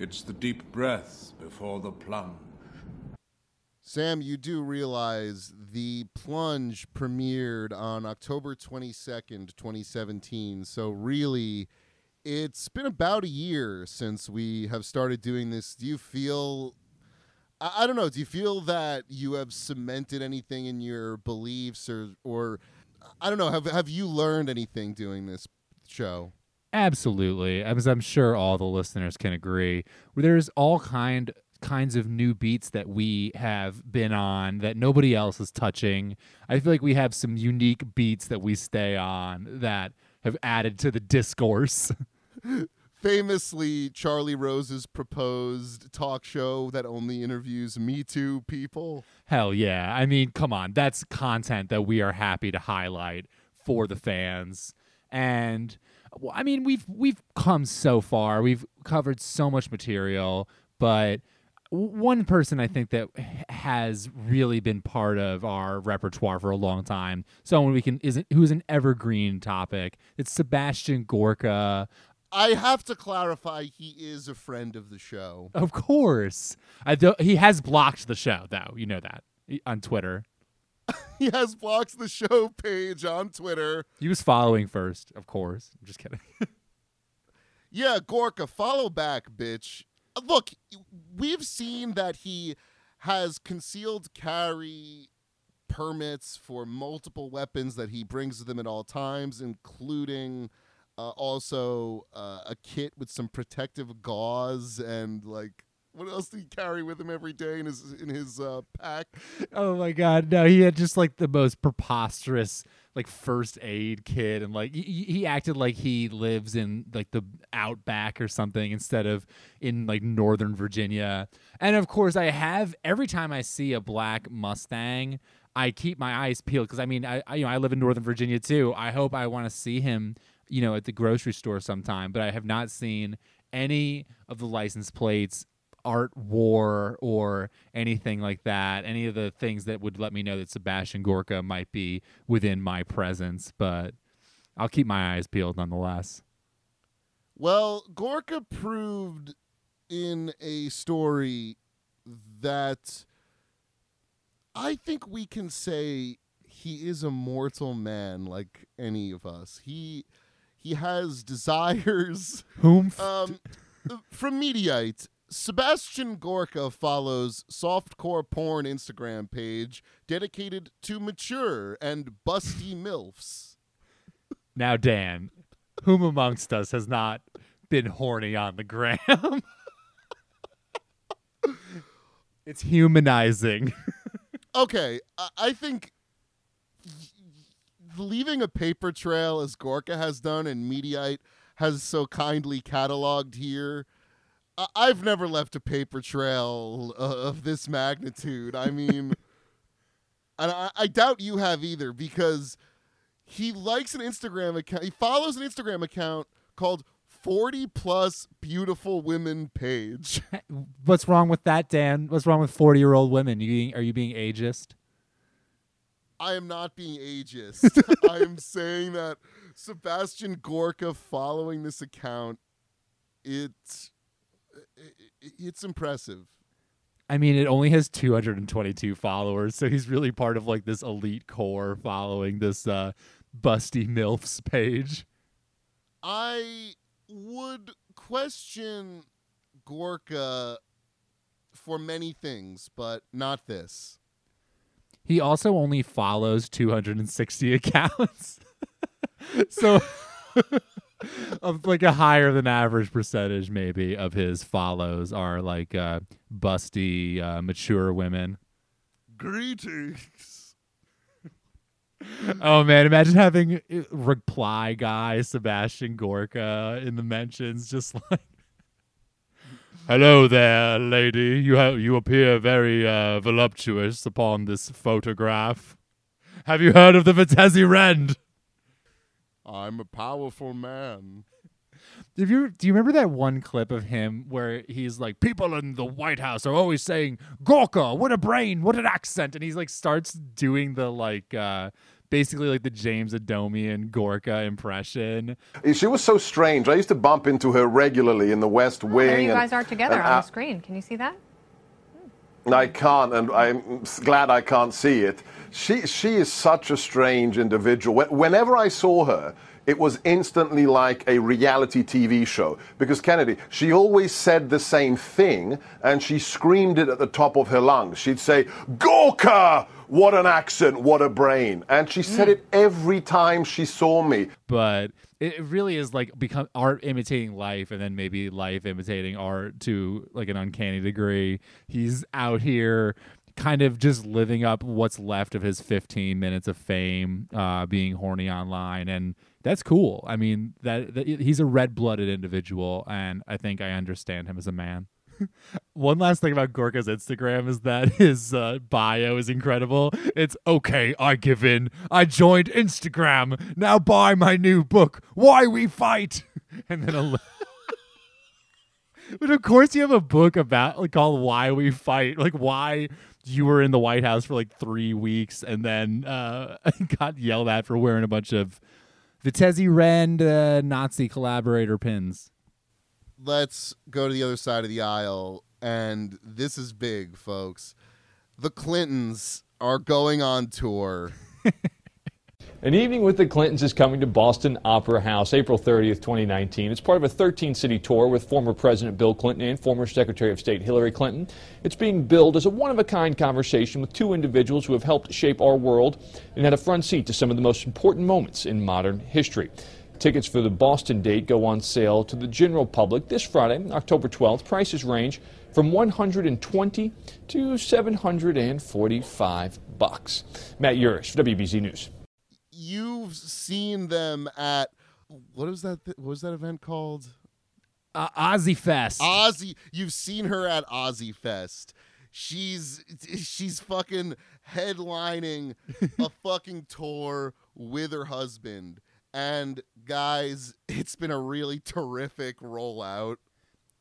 It's the deep breath before the plunge. Sam, you do realize the plunge premiered on October 22nd, 2017. So, really, it's been about a year since we have started doing this. Do you feel, I, don't know, do you feel that you have cemented anything in your beliefs or, or I don't know, have, have you learned anything doing this show? Absolutely, as I'm sure all the listeners can agree. There's all kind kinds of new beats that we have been on that nobody else is touching. I feel like we have some unique beats that we stay on that have added to the discourse. Famously, Charlie Rose's proposed talk show that only interviews Me Too people. Hell yeah. I mean, come on. That's content that we are happy to highlight for the fans. And well, I mean, we've we've come so far. We've covered so much material, but one person I think that has really been part of our repertoire for a long time, someone we can isn't who's an evergreen topic. It's Sebastian Gorka. I have to clarify, he is a friend of the show. Of course, I do, he has blocked the show though. You know that on Twitter. he has blocked the show page on Twitter. He was following first, of course. I'm just kidding. yeah, Gorka, follow back, bitch look, we've seen that he has concealed carry permits for multiple weapons that he brings with him at all times, including uh, also uh, a kit with some protective gauze and like what else did he carry with him every day in his in his uh, pack? Oh my god, no! He had just like the most preposterous like first aid kit, and like he, he acted like he lives in like the outback or something instead of in like Northern Virginia. And of course, I have every time I see a black Mustang. I keep my eyes peeled because I mean, I, I you know I live in Northern Virginia too. I hope I want to see him, you know, at the grocery store sometime. But I have not seen any of the license plates art war or anything like that. Any of the things that would let me know that Sebastian Gorka might be within my presence, but I'll keep my eyes peeled nonetheless. Well, Gorka proved in a story that I think we can say he is a mortal man like any of us. He he has desires. Whom? Um, from Mediaite, Sebastian Gorka follows softcore porn Instagram page dedicated to mature and busty MILFs. Now, Dan, whom amongst us has not been horny on the gram? it's humanizing. okay, I think leaving a paper trail as Gorka has done and Mediaite has so kindly cataloged here – I've never left a paper trail of this magnitude. I mean, and I, I, doubt you have either because he likes an Instagram account. He follows an Instagram account called 40 plus beautiful women page. What's wrong with that, Dan? What's wrong with 40 year old women? You being, are you being ageist? I am not being ageist. I am saying that Sebastian Gorka following this account, it's it's impressive. I mean, it only has 222 followers, so he's really part of like this elite core following this uh, busty milfs page. I would question Gorka for many things, but not this. He also only follows 260 accounts. so of like a higher than average percentage maybe of his follows are like uh, busty uh, mature women. Greetings. Oh man imagine having uh, reply guy sebastian gorka in the mentions just like hello there lady. You ha- you appear very uh, voluptuous upon this photograph. Have you heard of the Vitézi Rend? I'm a powerful man. Do you do you remember that one clip of him where he's like, people in the White House are always saying, Gorka, what a brain, what an accent, and he's like starts doing the like uh basically like the James Adomian Gorka impression. She was so strange. I used to bump into her regularly in the West Wing. There you and- guys are together and on the screen. Can you see that? I can't, and I'm glad I can't see it. She she is such a strange individual. Whenever I saw her, it was instantly like a reality TV show. Because Kennedy, she always said the same thing, and she screamed it at the top of her lungs. She'd say, "Gorka, what an accent, what a brain," and she said mm. it every time she saw me. but it really is like become art imitating life and then maybe life imitating art to like an uncanny degree. He's out here kind of just living up what's left of his 15 minutes of fame uh, being horny online. And that's cool. I mean that, that he's a red-blooded individual and i think i understand him as a man one last thing about Gorka's Instagram is that his uh, bio is incredible. It's okay, I give in. I joined Instagram. Now buy my new book, Why We Fight. And then a But of course you have a book about like called Why We Fight. Like why you were in the White House for like 3 weeks and then uh, got yelled at for wearing a bunch of Vitézi Rend uh, Nazi collaborator pins. Let's go to the other side of the aisle. And this is big, folks. The Clintons are going on tour. An Evening with the Clintons is coming to Boston Opera House April 30th, 2019. It's part of a 13 city tour with former President Bill Clinton and former Secretary of State Hillary Clinton. It's being billed as a one of a kind conversation with two individuals who have helped shape our world and had a front seat to some of the most important moments in modern history. Tickets for the Boston date go on sale to the general public this Friday, October 12th. Prices range from 120 to 745 bucks. Matt Urish, WBZ News. You've seen them at what was that? Th- what was that event called? Uh, Ozzy Fest. Ozzy. You've seen her at Ozzy Fest. She's she's fucking headlining a fucking tour with her husband. And guys, it's been a really terrific rollout.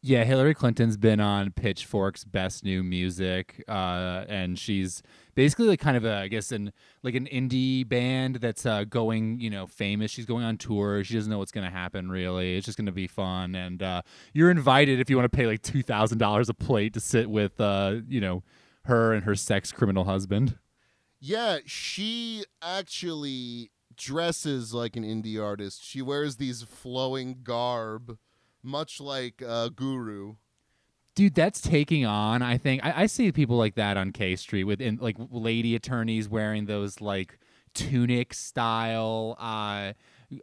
Yeah, Hillary Clinton's been on Pitchfork's Best New Music, uh, and she's basically like kind of a, I guess, an like an indie band that's uh, going, you know, famous. She's going on tour. She doesn't know what's going to happen. Really, it's just going to be fun. And uh, you're invited if you want to pay like two thousand dollars a plate to sit with, uh, you know, her and her sex criminal husband. Yeah, she actually dresses like an indie artist. She wears these flowing garb, much like uh, Guru. Dude, that's taking on. I think I, I see people like that on K Street with like lady attorneys wearing those like tunic style. Uh,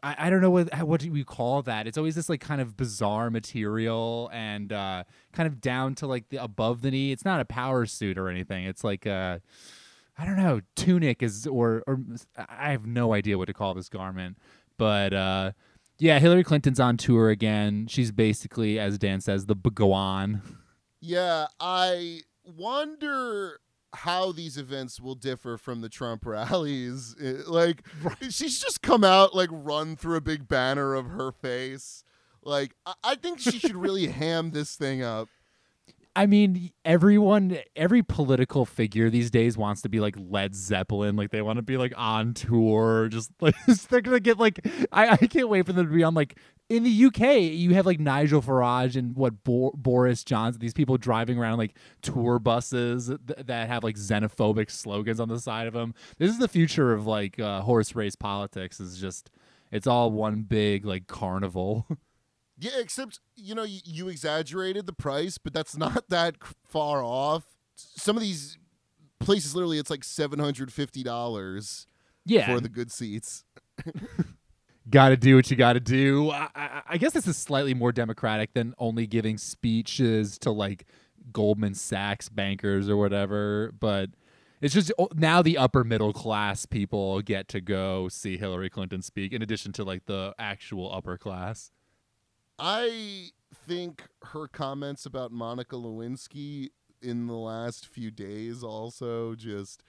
I, I don't know what what do we call that. It's always this like kind of bizarre material and uh, kind of down to like the above the knee. It's not a power suit or anything. It's like a I don't know tunic is or or I have no idea what to call this garment, but. uh yeah, Hillary Clinton's on tour again. She's basically, as Dan says, the Bhagwan. Yeah, I wonder how these events will differ from the Trump rallies. Like, she's just come out, like, run through a big banner of her face. Like, I, I think she should really ham this thing up. I mean, everyone, every political figure these days wants to be like Led Zeppelin. Like they want to be like on tour. Just like they're gonna get like. I, I can't wait for them to be on like in the UK. You have like Nigel Farage and what Bo- Boris Johnson. These people driving around like tour buses th- that have like xenophobic slogans on the side of them. This is the future of like uh, horse race politics. Is just it's all one big like carnival. Yeah, except, you know, you, you exaggerated the price, but that's not that far off. Some of these places, literally, it's like $750 yeah, for the good seats. got to do what you got to do. I, I, I guess this is slightly more democratic than only giving speeches to like Goldman Sachs bankers or whatever. But it's just oh, now the upper middle class people get to go see Hillary Clinton speak, in addition to like the actual upper class. I think her comments about Monica Lewinsky in the last few days also just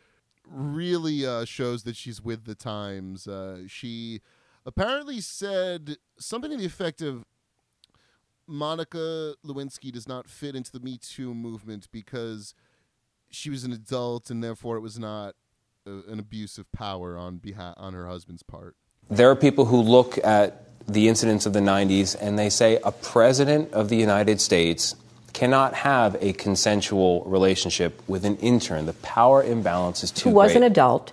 really uh, shows that she's with the times. Uh, she apparently said something to the effect of Monica Lewinsky does not fit into the Me Too movement because she was an adult and therefore it was not a, an abuse of power on behalf on her husband's part. There are people who look at the incidents of the 90s and they say a president of the United States cannot have a consensual relationship with an intern. The power imbalance is too Who was great. an adult.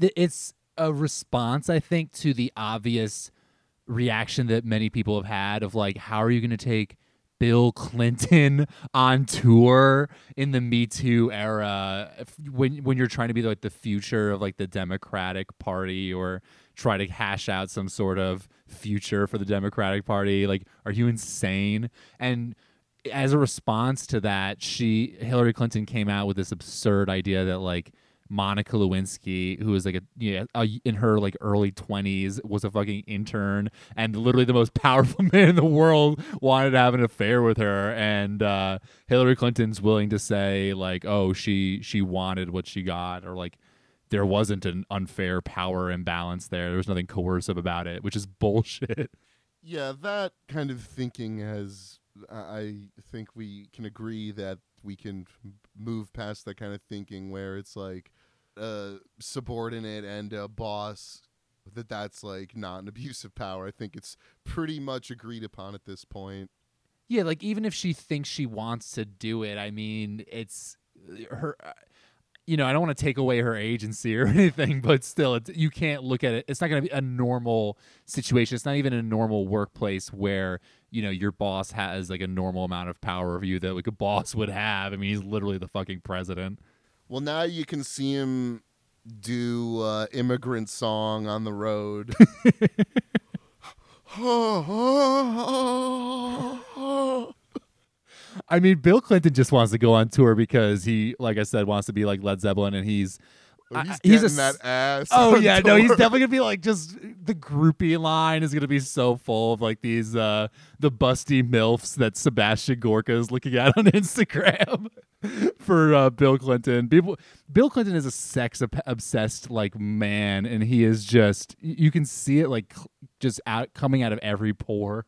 it's a response i think to the obvious reaction that many people have had of like how are you going to take bill clinton on tour in the me too era if- when when you're trying to be like the future of like the democratic party or try to hash out some sort of future for the democratic party? Like are you insane? And as a response to that, she Hillary Clinton came out with this absurd idea that like Monica Lewinsky, who was like a, you know, in her like early twenties, was a fucking intern and literally the most powerful man in the world wanted to have an affair with her, and uh, Hillary Clinton's willing to say like, oh, she she wanted what she got, or like there wasn't an unfair power imbalance there. There was nothing coercive about it, which is bullshit. Yeah, that kind of thinking has. I I think we can agree that we can move past that kind of thinking where it's like a subordinate and a boss. That that's like not an abuse of power. I think it's pretty much agreed upon at this point. Yeah, like even if she thinks she wants to do it, I mean, it's her. Uh, uh, You know, I don't want to take away her agency or anything, but still, it's, you can't look at it. It's not going to be a normal situation. It's not even a normal workplace where you know your boss has like a normal amount of power over you that like a boss would have. I mean, he's literally the fucking president. Well, now you can see him do uh, immigrant song on the road. I mean, Bill Clinton just wants to go on tour because he, like I said, wants to be like Led Zeppelin, and he's I- he's he's a that ass. Oh yeah, no, he's definitely gonna be like just the groupie line is gonna be so full of like these uh the busty milfs that Sebastian Gorka is looking at on Instagram for uh, Bill Clinton. People, Bill Clinton is a sex obsessed like man, and he is just you can see it like just out coming out of every pore.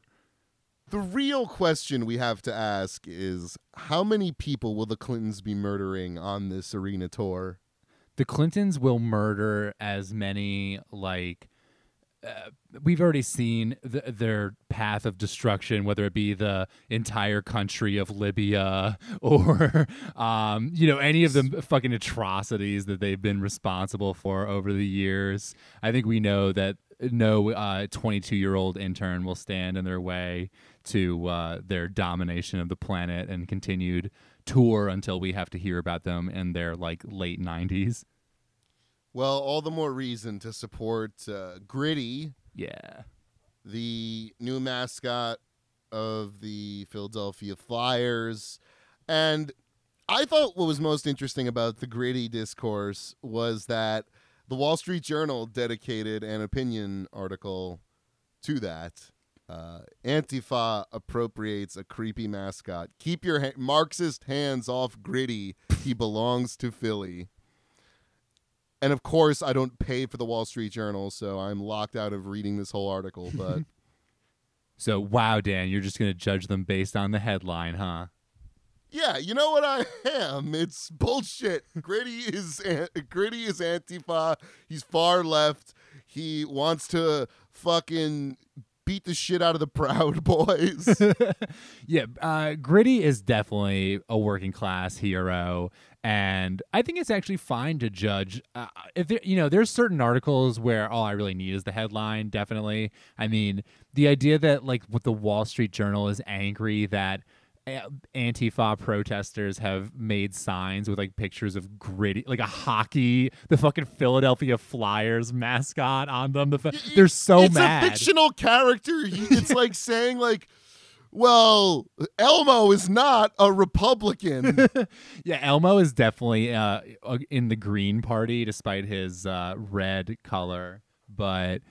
The real question we have to ask is how many people will the Clintons be murdering on this arena tour? the Clintons will murder as many like uh, we've already seen th- their path of destruction, whether it be the entire country of Libya or, um, you know, any of the fucking atrocities that they've been responsible for over the years. I think we know that no 22 year old intern will stand in their way to uh, their domination of the planet and continued tour until we have to hear about them in their like late 90s. Well, all the more reason to support uh, Gritty, Yeah. the new mascot of the Philadelphia Flyers. And I thought what was most interesting about the Gritty discourse was that the Wall Street Journal dedicated an opinion article to that. Uh, Antifa appropriates a creepy mascot. Keep your ha- Marxist hands off Gritty. He belongs to Philly. And of course, I don't pay for the Wall Street Journal, so I'm locked out of reading this whole article. But So, wow, Dan, you're just going to judge them based on the headline, huh? yeah, you know what I am? It's bullshit. Gritty is an- Gritty is Antifa. He's far left. He wants to fucking beat the shit out of the Proud Boys. Yeah, uh, Gritty is definitely a working class hero, and I think it's actually fine to judge. Uh, if there, you know, there's certain articles where all I really need is the headline. Definitely, I mean, the idea that like what the Wall Street Journal is angry that. Antifa protesters have made signs with like pictures of gritty, like a hockey, the fucking Philadelphia Flyers mascot on them. The fa- they're so it's mad. It's a fictional character. It's like saying like, well, Elmo is not a Republican. Yeah, Elmo is definitely uh, uh, in the Green Party despite his uh, red color. But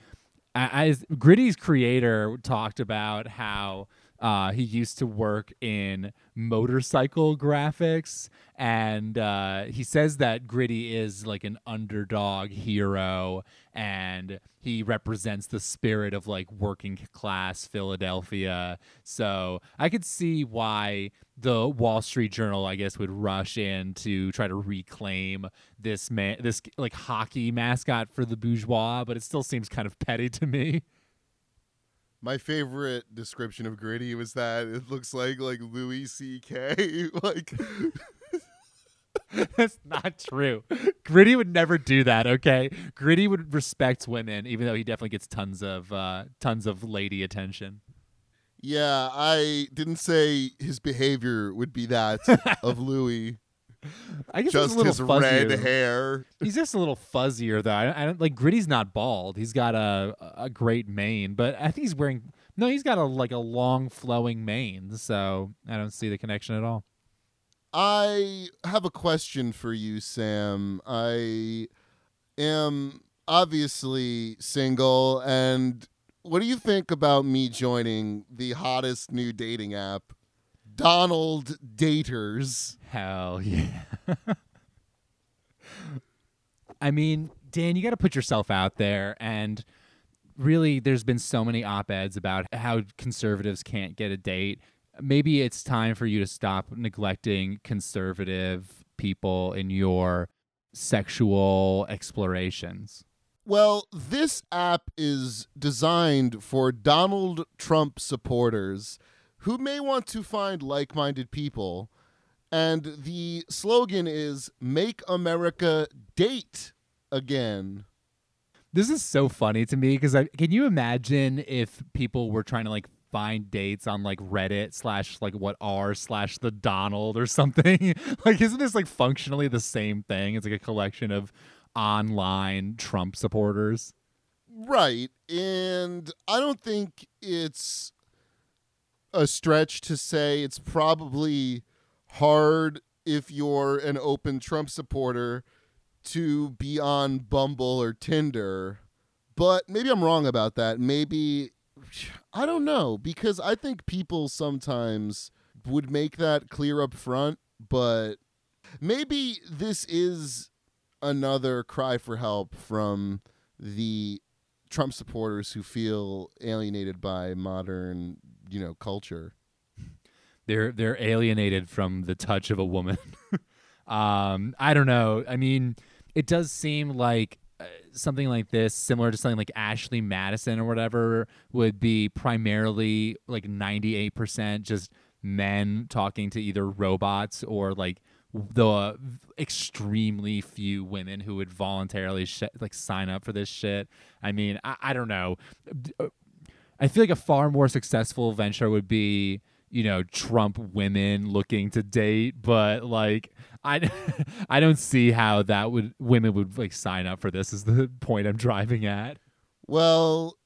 as Gritty's creator talked about how uh, he used to work in motorcycle graphics and uh, he says that gritty is like an underdog hero and he represents the spirit of like working class philadelphia. So i could see why the wall street journal i guess would rush in to try to reclaim this man this like hockey mascot for the bourgeois but it still seems kind of petty to me My favorite description of Gritty was that it looks like like Louis C.K. like That's not true. Gritty would never do that. Okay, Gritty would respect women, even though he definitely gets tons of uh, tons of lady attention. Yeah, I didn't say his behavior would be that of Louis. I guess Just he's a his little red fuzzier. hair. He's just a little fuzzier though. I don't, I don't like Gritty's not bald. He's got a a great mane, but I think he's wearing no. He's got a like a long flowing mane, so I don't see the connection at all. I have a question for you, Sam. I am obviously single, and what do you think about me joining the hottest new dating app, Donald Daters? Hell yeah. I mean, Dan, you got to put yourself out there. And really, there's been so many op eds about how conservatives can't get a date. Maybe it's time for you to stop neglecting conservative people in your sexual explorations. Well, this app is designed for Donald Trump supporters who may want to find like minded people. And the slogan is Make America Date Again. This is so funny to me because can you imagine if people were trying to like find dates on like Reddit slash like what r slash the Donald or something? like, isn't this like functionally the same thing? It's like a collection of online Trump supporters. Right. And I don't think it's a stretch to say it's probably hard if you're an open Trump supporter to be on Bumble or Tinder. But maybe I'm wrong about that. Maybe I don't know because I think people sometimes would make that clear up front, but maybe this is another cry for help from the Trump supporters who feel alienated by modern, you know, culture. They're they're alienated from the touch of a woman. um, I don't know. I mean, it does seem like uh, something like this, similar to something like Ashley Madison or whatever, would be primarily like ninety eight percent just men talking to either robots or like the extremely few women who would voluntarily sh- like sign up for this shit. I mean, I, I don't know. I feel like a far more successful venture would be, you know, Trump women looking to date, but like I I don't see how that would women would like sign up for this is the point I'm driving at. Well,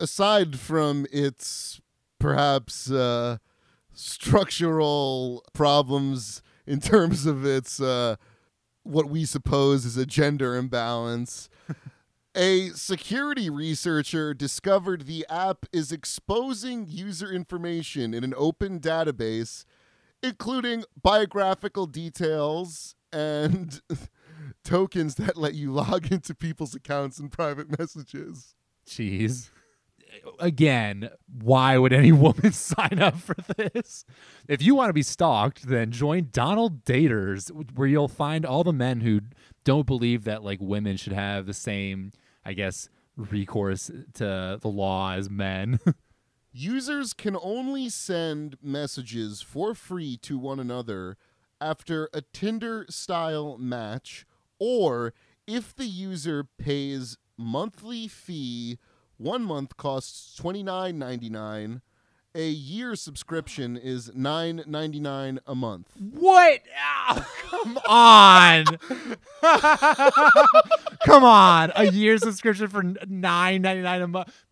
aside from its perhaps uh, structural problems in terms of its uh, what we suppose is a gender imbalance. A security researcher discovered the app is exposing user information in an open database, including biographical details and tokens that let you log into people's accounts and private messages. Jeez. Again, why would any woman sign up for this? If you want to be stalked, then join Donald Daters, where you'll find all the men who don't believe that like women should have the same, I guess, recourse to the law as men. Users can only send messages for free to one another after a Tinder style match or if the user pays monthly fee. One month costs twenty nine ninety nine. A year subscription is nine ninety nine a month. What? Ah, come on. come on. A year subscription for nine ninety nine a month.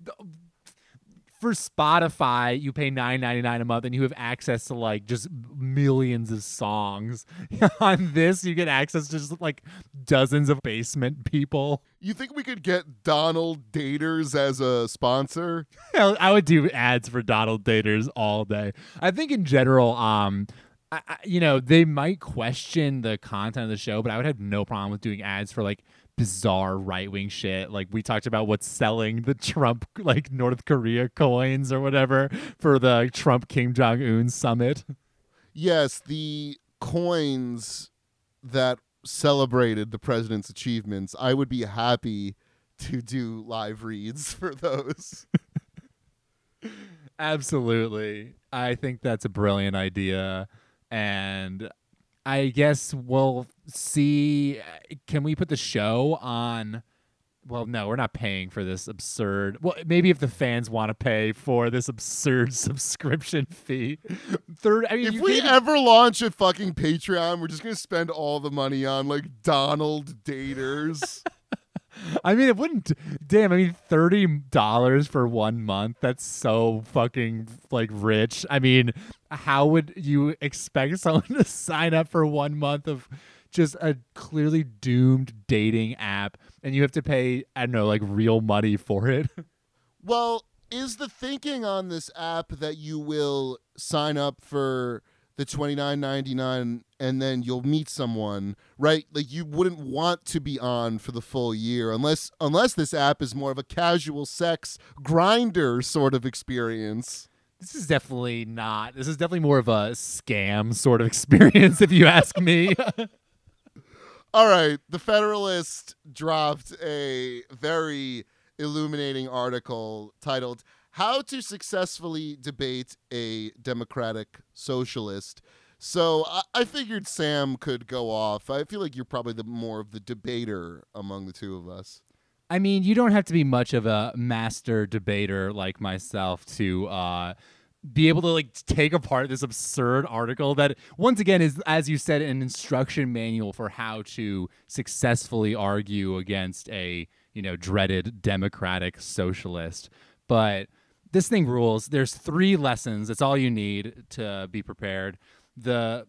For Spotify, you pay nine ninety nine a month, and you have access to like just millions of songs. On this, you get access to just like dozens of basement people. You think we could get Donald Daters as a sponsor? I would do ads for Donald Daters all day. I think in general, um, I, I, you know, they might question the content of the show, but I would have no problem with doing ads for like bizarre right wing shit. Like we talked about what's selling the Trump like North Korea coins or whatever for the Trump Kim Jong Un summit. Yes, the coins that celebrated the president's achievements, I would be happy to do live reads for those. Absolutely. I think that's a brilliant idea. And I guess we'll see. Uh, can we put the show on? Well, no, we're not paying for this absurd. Well, maybe if the fans want to pay for this absurd subscription fee. Third, I mean, if we ever launch a fucking Patreon, we're just gonna spend all the money on like Donald daters. I mean, it wouldn't. Damn, I mean, thirty dollars for one month. That's so fucking like rich. I mean, how would you expect someone to sign up for one month of just a clearly doomed dating app, and you have to pay I don't know, like real money for it? well, is the thinking on this app that you will sign up for the twenty nine ninety nine and then you'll meet someone, right? Like you wouldn't want to be on for the full year unless unless this app is more of a casual sex Grindr sort of experience. This is definitely not. This is definitely more of a scam sort of experience, if you ask me. All right, the Federalist dropped a very illuminating article titled How to Successfully Debate a Democratic Socialist. So I, I figured Sam could go off. I feel like you're probably the more of the debater among the two of us. I mean, you don't have to be much of a master debater like myself to uh, be able to like take apart this absurd article that once again is as you said an instruction manual for how to successfully argue against a, you know, dreaded democratic socialist. But this thing rules. There's 3 lessons. That's all you need to be prepared. The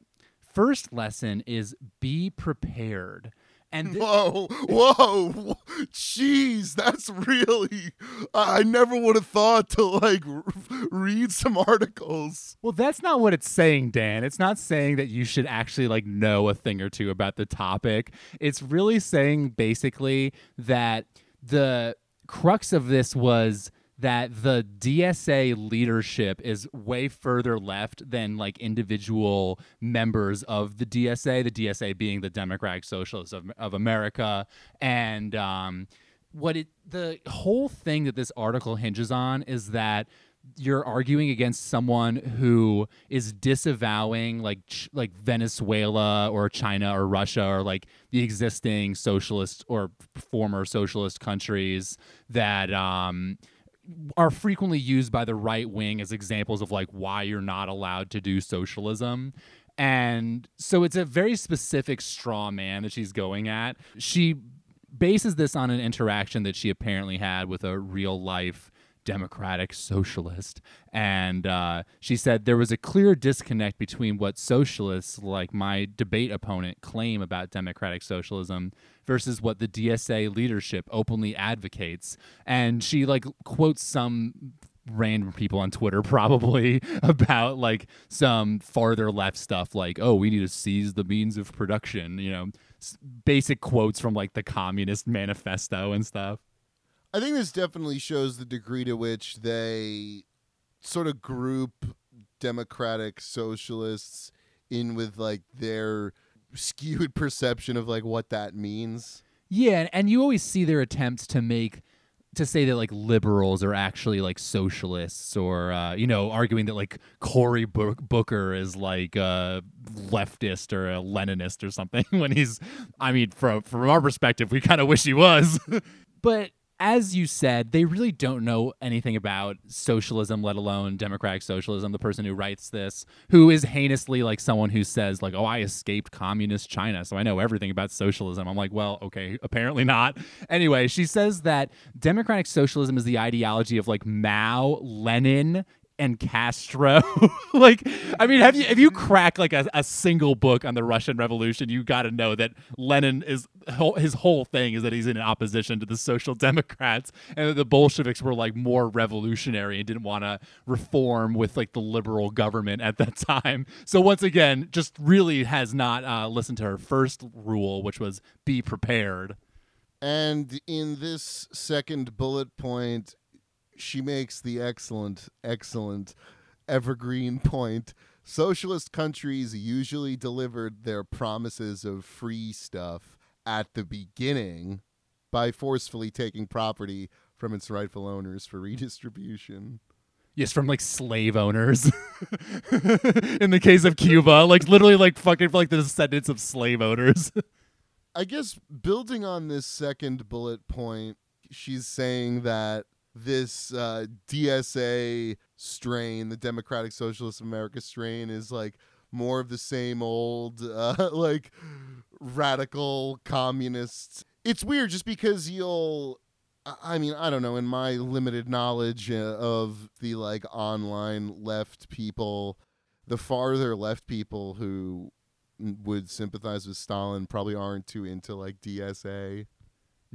first lesson is be prepared. And thi- Whoa, whoa, jeez, that's really. I I never would have thought to like r- read some articles. Well, that's not what it's saying, Dan. It's not saying that you should actually like know a thing or two about the topic. It's really saying basically that the crux of this was that the DSA leadership is way further left than like individual members of the DSA, the DSA being the Democratic Socialists of, of America. And um, what it, the whole thing that this article hinges on is that you're arguing against someone who is disavowing like like Venezuela or China or Russia or like the existing socialist or former socialist countries that um are frequently used by the right wing as examples of like why you're not allowed to do socialism. And so it's a very specific straw man that she's going at. She bases this on an interaction that she apparently had with a real life democratic socialist. And uh, she said there was a clear disconnect between what socialists, like my debate opponent, claim about democratic socialism versus what the DSA leadership openly advocates. And she like quotes some random people on Twitter probably about like some farther left stuff like oh we need to seize the means of production you know basic quotes from like the communist manifesto and stuff I think this definitely shows the degree to which they sort of group democratic socialists in with like their skewed perception of like what that means. Yeah, and you always see their attempts to make to say that like liberals are actually like socialists or uh, you know arguing that like Cory Booker is like a leftist or a Leninist or something when he's I mean from from our perspective we kind of wish he was but as you said, they really don't know anything about socialism, let alone democratic socialism. The person who writes this, who is heinously like someone who says, like, oh, I escaped communist China, so I know everything about socialism. I'm like, well, okay, apparently not. Anyway, she says that democratic socialism is the ideology of like Mao, Lenin, and Castro. like, I mean, have you if you crack like a, a single book on the Russian Revolution, you got to know that Lenin is his whole thing is that he's in opposition to the Social Democrats, and that the Bolsheviks were like more revolutionary and didn't want to reform with like the liberal government at that time. So once again, just really has not uh, listened to her first rule, which was be prepared. And in this second bullet point, she makes the excellent, excellent evergreen point. Socialist countries usually delivered their promises of free stuff at the beginning by forcefully taking property from its rightful owners for redistribution. Yes, from like slave owners. In the case of Cuba, like literally like fucking like the descendants of slave owners. I guess building on this second bullet point, she's saying that this uh, DSA strain, the Democratic Socialist America strain, is like more of the same old, uh, like radical communists. It's weird just because you'll. I mean, I don't know. In my limited knowledge uh, of the like online left people, the farther left people who would sympathize with Stalin probably aren't too into like DSA.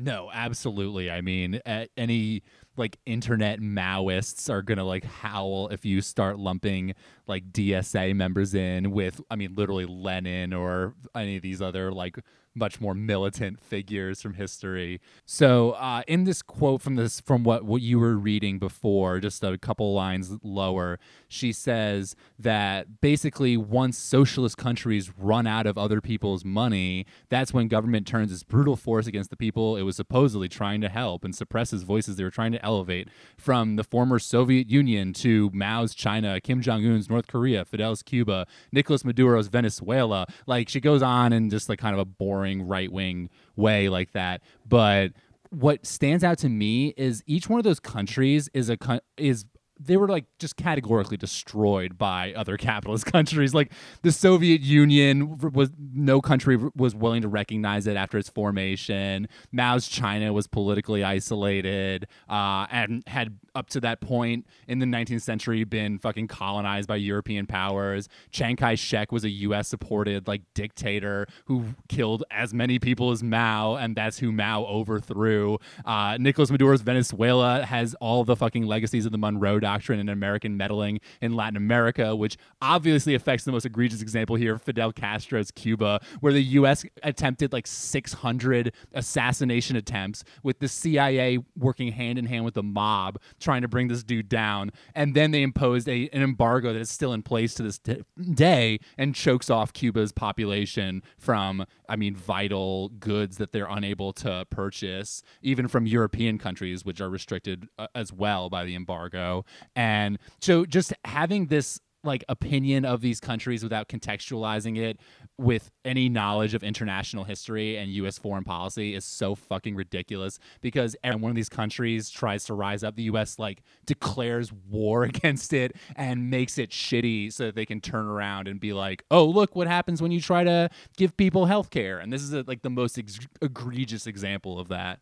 No, absolutely. I mean, any like internet Maoists are gonna like howl if you start lumping like DSA members in with, I mean, literally Lenin or any of these other like much more militant figures from history. So, uh, in this quote from this from what what you were reading before, just a couple lines lower, she says that basically once socialist countries run out of other people's money, that's when government turns its brutal force against the people it was supposedly trying to help and suppresses voices they were trying to elevate from the former Soviet Union to Mao's China, Kim Jong Un's North Korea, Fidel's Cuba, Nicolas Maduro's Venezuela. Like she goes on in just like kind of a boring right wing way like that. But what stands out to me is each one of those countries is a is they were like just categorically destroyed by other capitalist countries. Like the Soviet Union was no country was willing to recognize it after its formation. Mao's China was politically isolated uh, and had up to that point in the 19th century been fucking colonized by European powers. Chiang Kai shek was a US supported like dictator who killed as many people as Mao, and that's who Mao overthrew. Uh, Nicolas Maduro's Venezuela has all the fucking legacies of the Monroe Doctrine and American meddling in Latin America, which obviously affects the most egregious example here Fidel Castro's Cuba, where the US attempted like 600 assassination attempts with the CIA working hand in hand with the mob trying to bring this dude down. And then they imposed a, an embargo that is still in place to this t- day and chokes off Cuba's population from, I mean, vital goods that they're unable to purchase, even from European countries, which are restricted uh, as well by the embargo. And so just having this like opinion of these countries without contextualizing it with any knowledge of international history and US foreign policy is so fucking ridiculous because every one of these countries tries to rise up. The US like declares war against it and makes it shitty so that they can turn around and be like oh look what happens when you try to give people health care. And this is a, like the most ex- egregious example of that.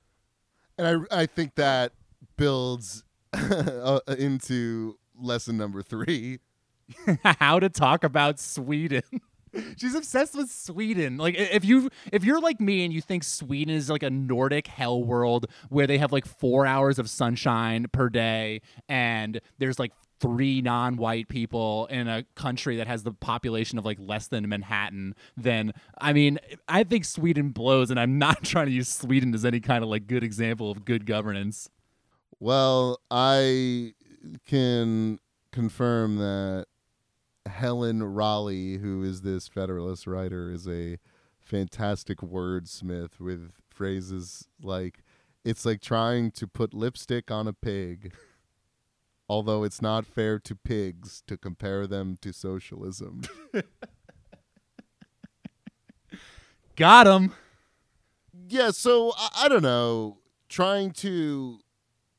And I I think that builds uh, into lesson number 3 how to talk about Sweden. She's obsessed with Sweden. Like if you if you're like me and you think Sweden is like a Nordic hell world where they have like 4 hours of sunshine per day and there's like three non-white people in a country that has the population of like less than Manhattan, then I mean, I think Sweden blows and I'm not trying to use Sweden as any kind of like good example of good governance. Well, I can confirm that Helen Raleigh, who is this Federalist writer, is a fantastic wordsmith with phrases like, it's like trying to put lipstick on a pig, although it's not fair to pigs to compare them to socialism. Got him. Yeah, so I, I don't know. Trying to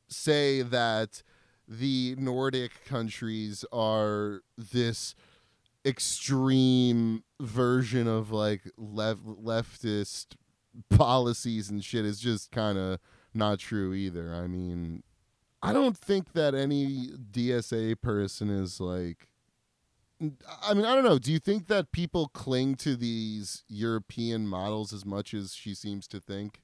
say that the Nordic countries are this extreme version of like left leftist policies and shit is just kind of not true either. I mean, I don't think that any DSA person is like. I mean, I don't know. Do you think that people cling to these European models as much as she seems to think?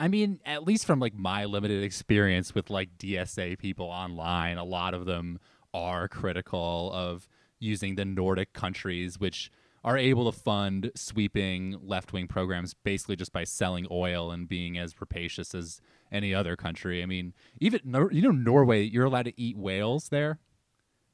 I mean, at least from like my limited experience with like DSA people online, a lot of them are critical of using the Nordic countries, which are able to fund sweeping left wing programs basically just by selling oil and being as rapacious as any other country. I mean, even you know Norway, you're allowed to eat whales there.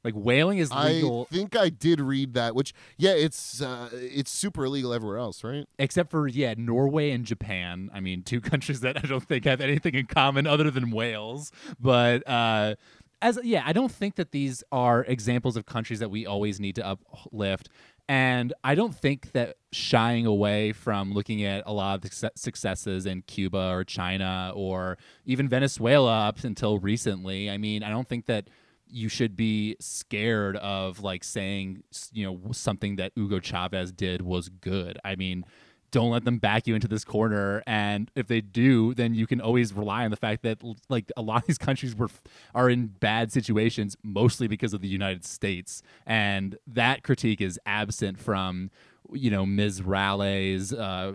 Like whaling is legal, I think I did read that. Which, yeah, it's uh, it's super illegal everywhere else, right? except for yeah, Norway and Japan. I mean, two countries that I don't think have anything in common other than whales. But uh, as yeah, I don't think that these are examples of countries that we always need to uplift. And I don't think that shying away from looking at a lot of the successes in Cuba or China or even Venezuela up until recently. I mean, I don't think that you should be scared of like saying you know something that Hugo Chavez did was good. I mean, don't let them back you into this corner and if they do then you can always rely on the fact that like a lot of these countries were are in bad situations mostly because of the United States and that critique is absent from you know Ms. Raleigh's uh,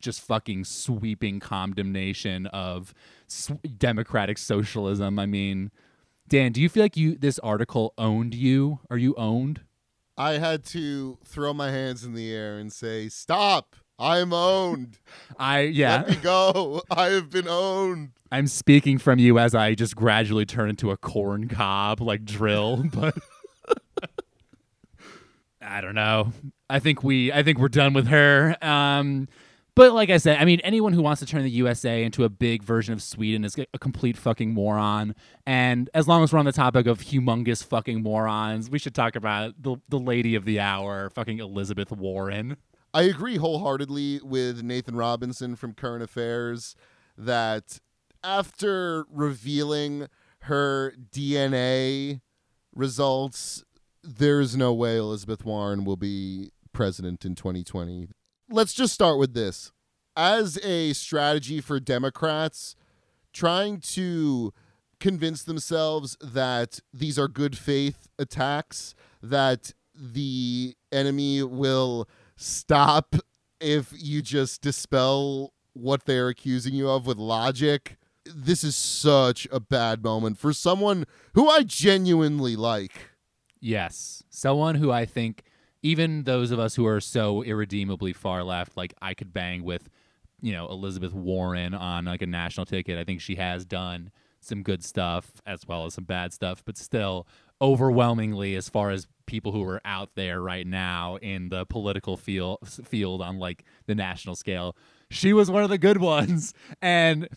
just fucking sweeping condemnation of democratic socialism. I mean, Dan, do you feel like you this article owned you? Are you owned? I had to throw my hands in the air and say, "Stop! I'm owned. I yeah. Let me go. I have been owned." I'm speaking from you as I just gradually turn into a corn cob like drill, but I don't know. I think we I think we're done with her. Um but like I said, I mean anyone who wants to turn the USA into a big version of Sweden is a complete fucking moron. And as long as we're on the topic of humongous fucking morons, we should talk about the the lady of the hour, fucking Elizabeth Warren. I agree wholeheartedly with Nathan Robinson from Current Affairs that after revealing her DNA results, there's no way Elizabeth Warren will be president in 2020. Let's just start with this. As a strategy for Democrats, trying to convince themselves that these are good faith attacks, that the enemy will stop if you just dispel what they're accusing you of with logic. This is such a bad moment for someone who I genuinely like. Yes. Someone who I think even those of us who are so irredeemably far left, like I could bang with, you know, Elizabeth Warren on like a national ticket. I think she has done some good stuff as well as some bad stuff, but still overwhelmingly as far as people who are out there right now in the political field field on like the national scale, she was one of the good ones. And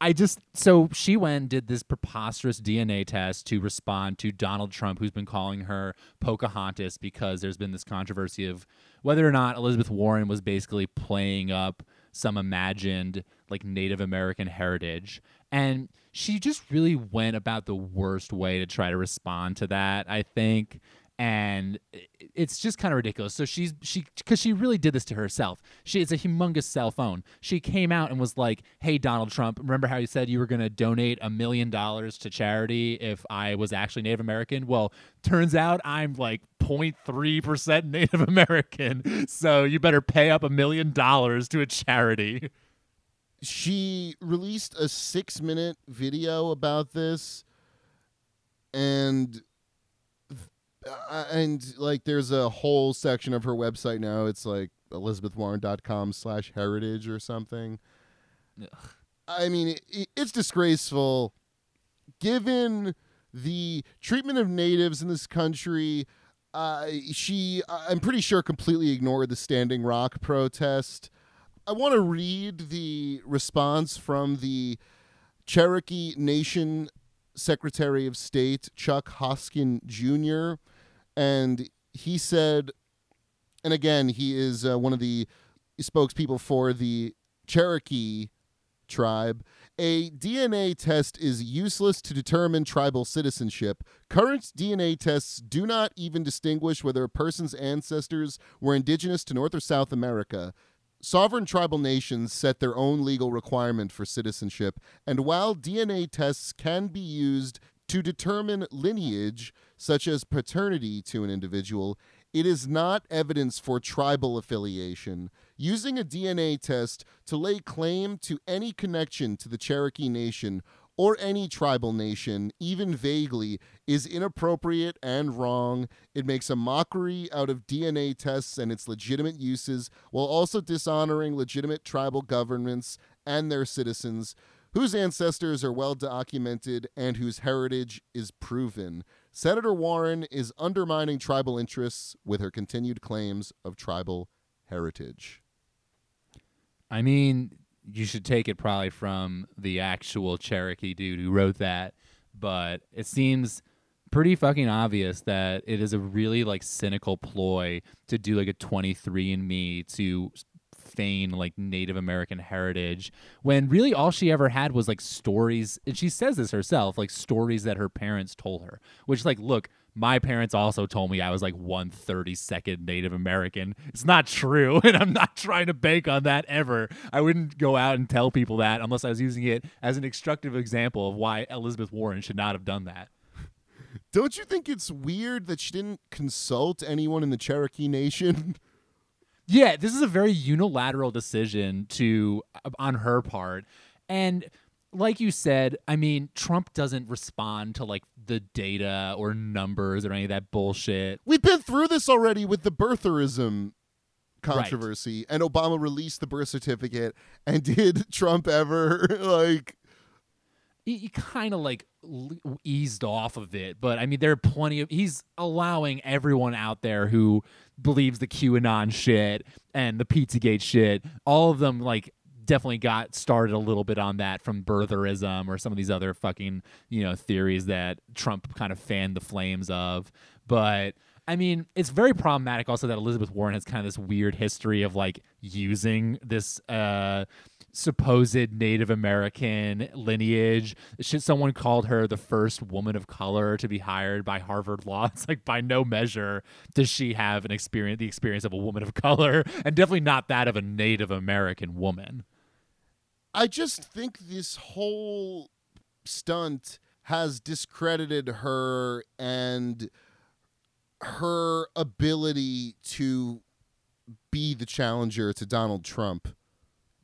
I just so she went and did this preposterous DNA test to respond to Donald Trump, who's been calling her Pocahontas because there's been this controversy of whether or not Elizabeth Warren was basically playing up some imagined like Native American heritage. And she just really went about the worst way to try to respond to that, I think and it's just kind of ridiculous. So she's she because she really did this to herself. She it's a humongous cell phone. She came out and was like, "Hey Donald Trump, remember how you said you were going to donate a million dollars to charity if I was actually Native American? Well, turns out I'm like 0.3 percent Native American. So you better pay up a million dollars to a charity." She released a six minute video about this, and uh, and like there's a whole section of her website now. It's like elizabethwarren.com slash heritage or something. I mean, it, it's disgraceful given the treatment of natives in this country. Uh, she, I'm pretty sure, completely ignored the Standing Rock protest. I want to read the response from the Cherokee Nation Secretary of State, Chuck Hoskin Jr. And he said, and again, he is uh, one of the spokespeople for the Cherokee tribe. A DNA test is useless to determine tribal citizenship. Current DNA tests do not even distinguish whether a person's ancestors were indigenous to North or South America. Sovereign tribal nations set their own legal requirement for citizenship, and while DNA tests can be used To determine lineage, such as paternity to an individual, it is not evidence for tribal affiliation. Using a DNA test to lay claim to any connection to the Cherokee Nation or any tribal nation, even vaguely, is inappropriate and wrong. It makes a mockery out of DNA tests and its legitimate uses, while also dishonoring legitimate tribal governments and their citizens, whose ancestors are well documented and whose heritage is proven. Senator Warren is undermining tribal interests with her continued claims of tribal heritage. I mean, you should take it probably from the actual Cherokee dude who wrote that, but it seems pretty fucking obvious that it is a really like cynical ploy to do like a 23andme to feign like Native American heritage when really all she ever had was like stories and she says this herself like stories that her parents told her which like look my parents also told me I was like 132nd Native American. It's not true, and I'm not trying to bank on that ever. I wouldn't go out and tell people that unless I was using it as an instructive example of why Elizabeth Warren should not have done that. Don't you think it's weird that she didn't consult anyone in the Cherokee Nation? Yeah, this is a very unilateral decision to uh, on her part. And like you said, I mean, Trump doesn't respond to like the data or numbers or any of that bullshit. We've been through this already with the birtherism controversy, and Obama released the birth certificate. And did Trump ever like? He, he kind of like eased off of it, but I mean, there are plenty of. He's allowing everyone out there who believes the QAnon shit and the Pizzagate shit, all of them like definitely got started a little bit on that from birtherism or some of these other fucking you know theories that Trump kind of fanned the flames of. But I mean, it's very problematic also that Elizabeth Warren has kind of this weird history of like using this uh supposed Native American lineage. Should someone called her the first woman of color to be hired by Harvard Law? It's like by no measure does she have an experience the experience of a woman of color, and definitely not that of a Native American woman. I just think this whole stunt has discredited her and her ability to be the challenger to Donald Trump.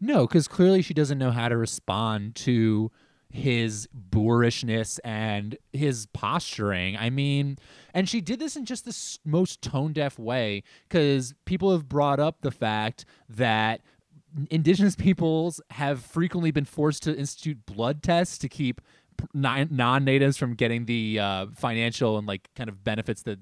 No, because clearly she doesn't know how to respond to his boorishness and his posturing. I mean, and she did this in just the most tone deaf way because people have brought up the fact that indigenous peoples have frequently been forced to institute blood tests to keep non natives from getting the uh, financial and like kind of benefits that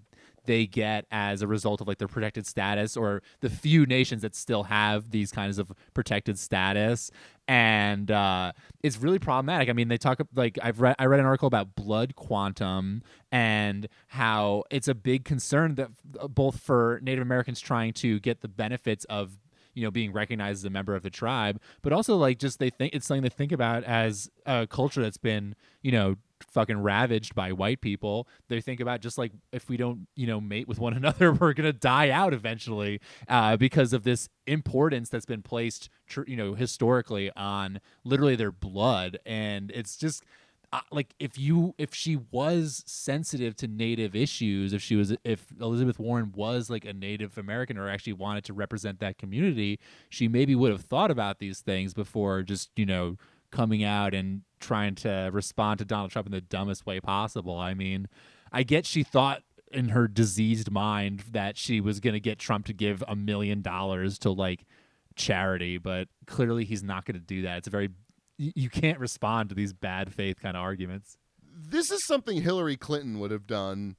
they get as a result of like their protected status or the few nations that still have these kinds of protected status. And uh, it's really problematic. I mean they talk like i've read i read an article about blood quantum and how it's a big concern that both for native americans trying to get the benefits of you know being recognized as a member of the tribe but also like just they think it's something to think about as a culture that's been you know fucking ravaged by white people they think about just like if we don't you know mate with one another we're gonna die out eventually uh, because of this importance that's been placed tr- you know historically on literally their blood. And it's just uh, like if you if she was sensitive to native issues if she was if elizabeth warren was like a native american or actually wanted to represent that community she maybe would have thought about these things before just you know coming out and trying to respond to donald trump in the dumbest way possible i mean i get she thought in her diseased mind that she was going to get trump to give a million dollars to like charity but clearly he's not going to do that it's a very you can't respond to these bad faith kind of arguments. This is something Hillary Clinton would have done.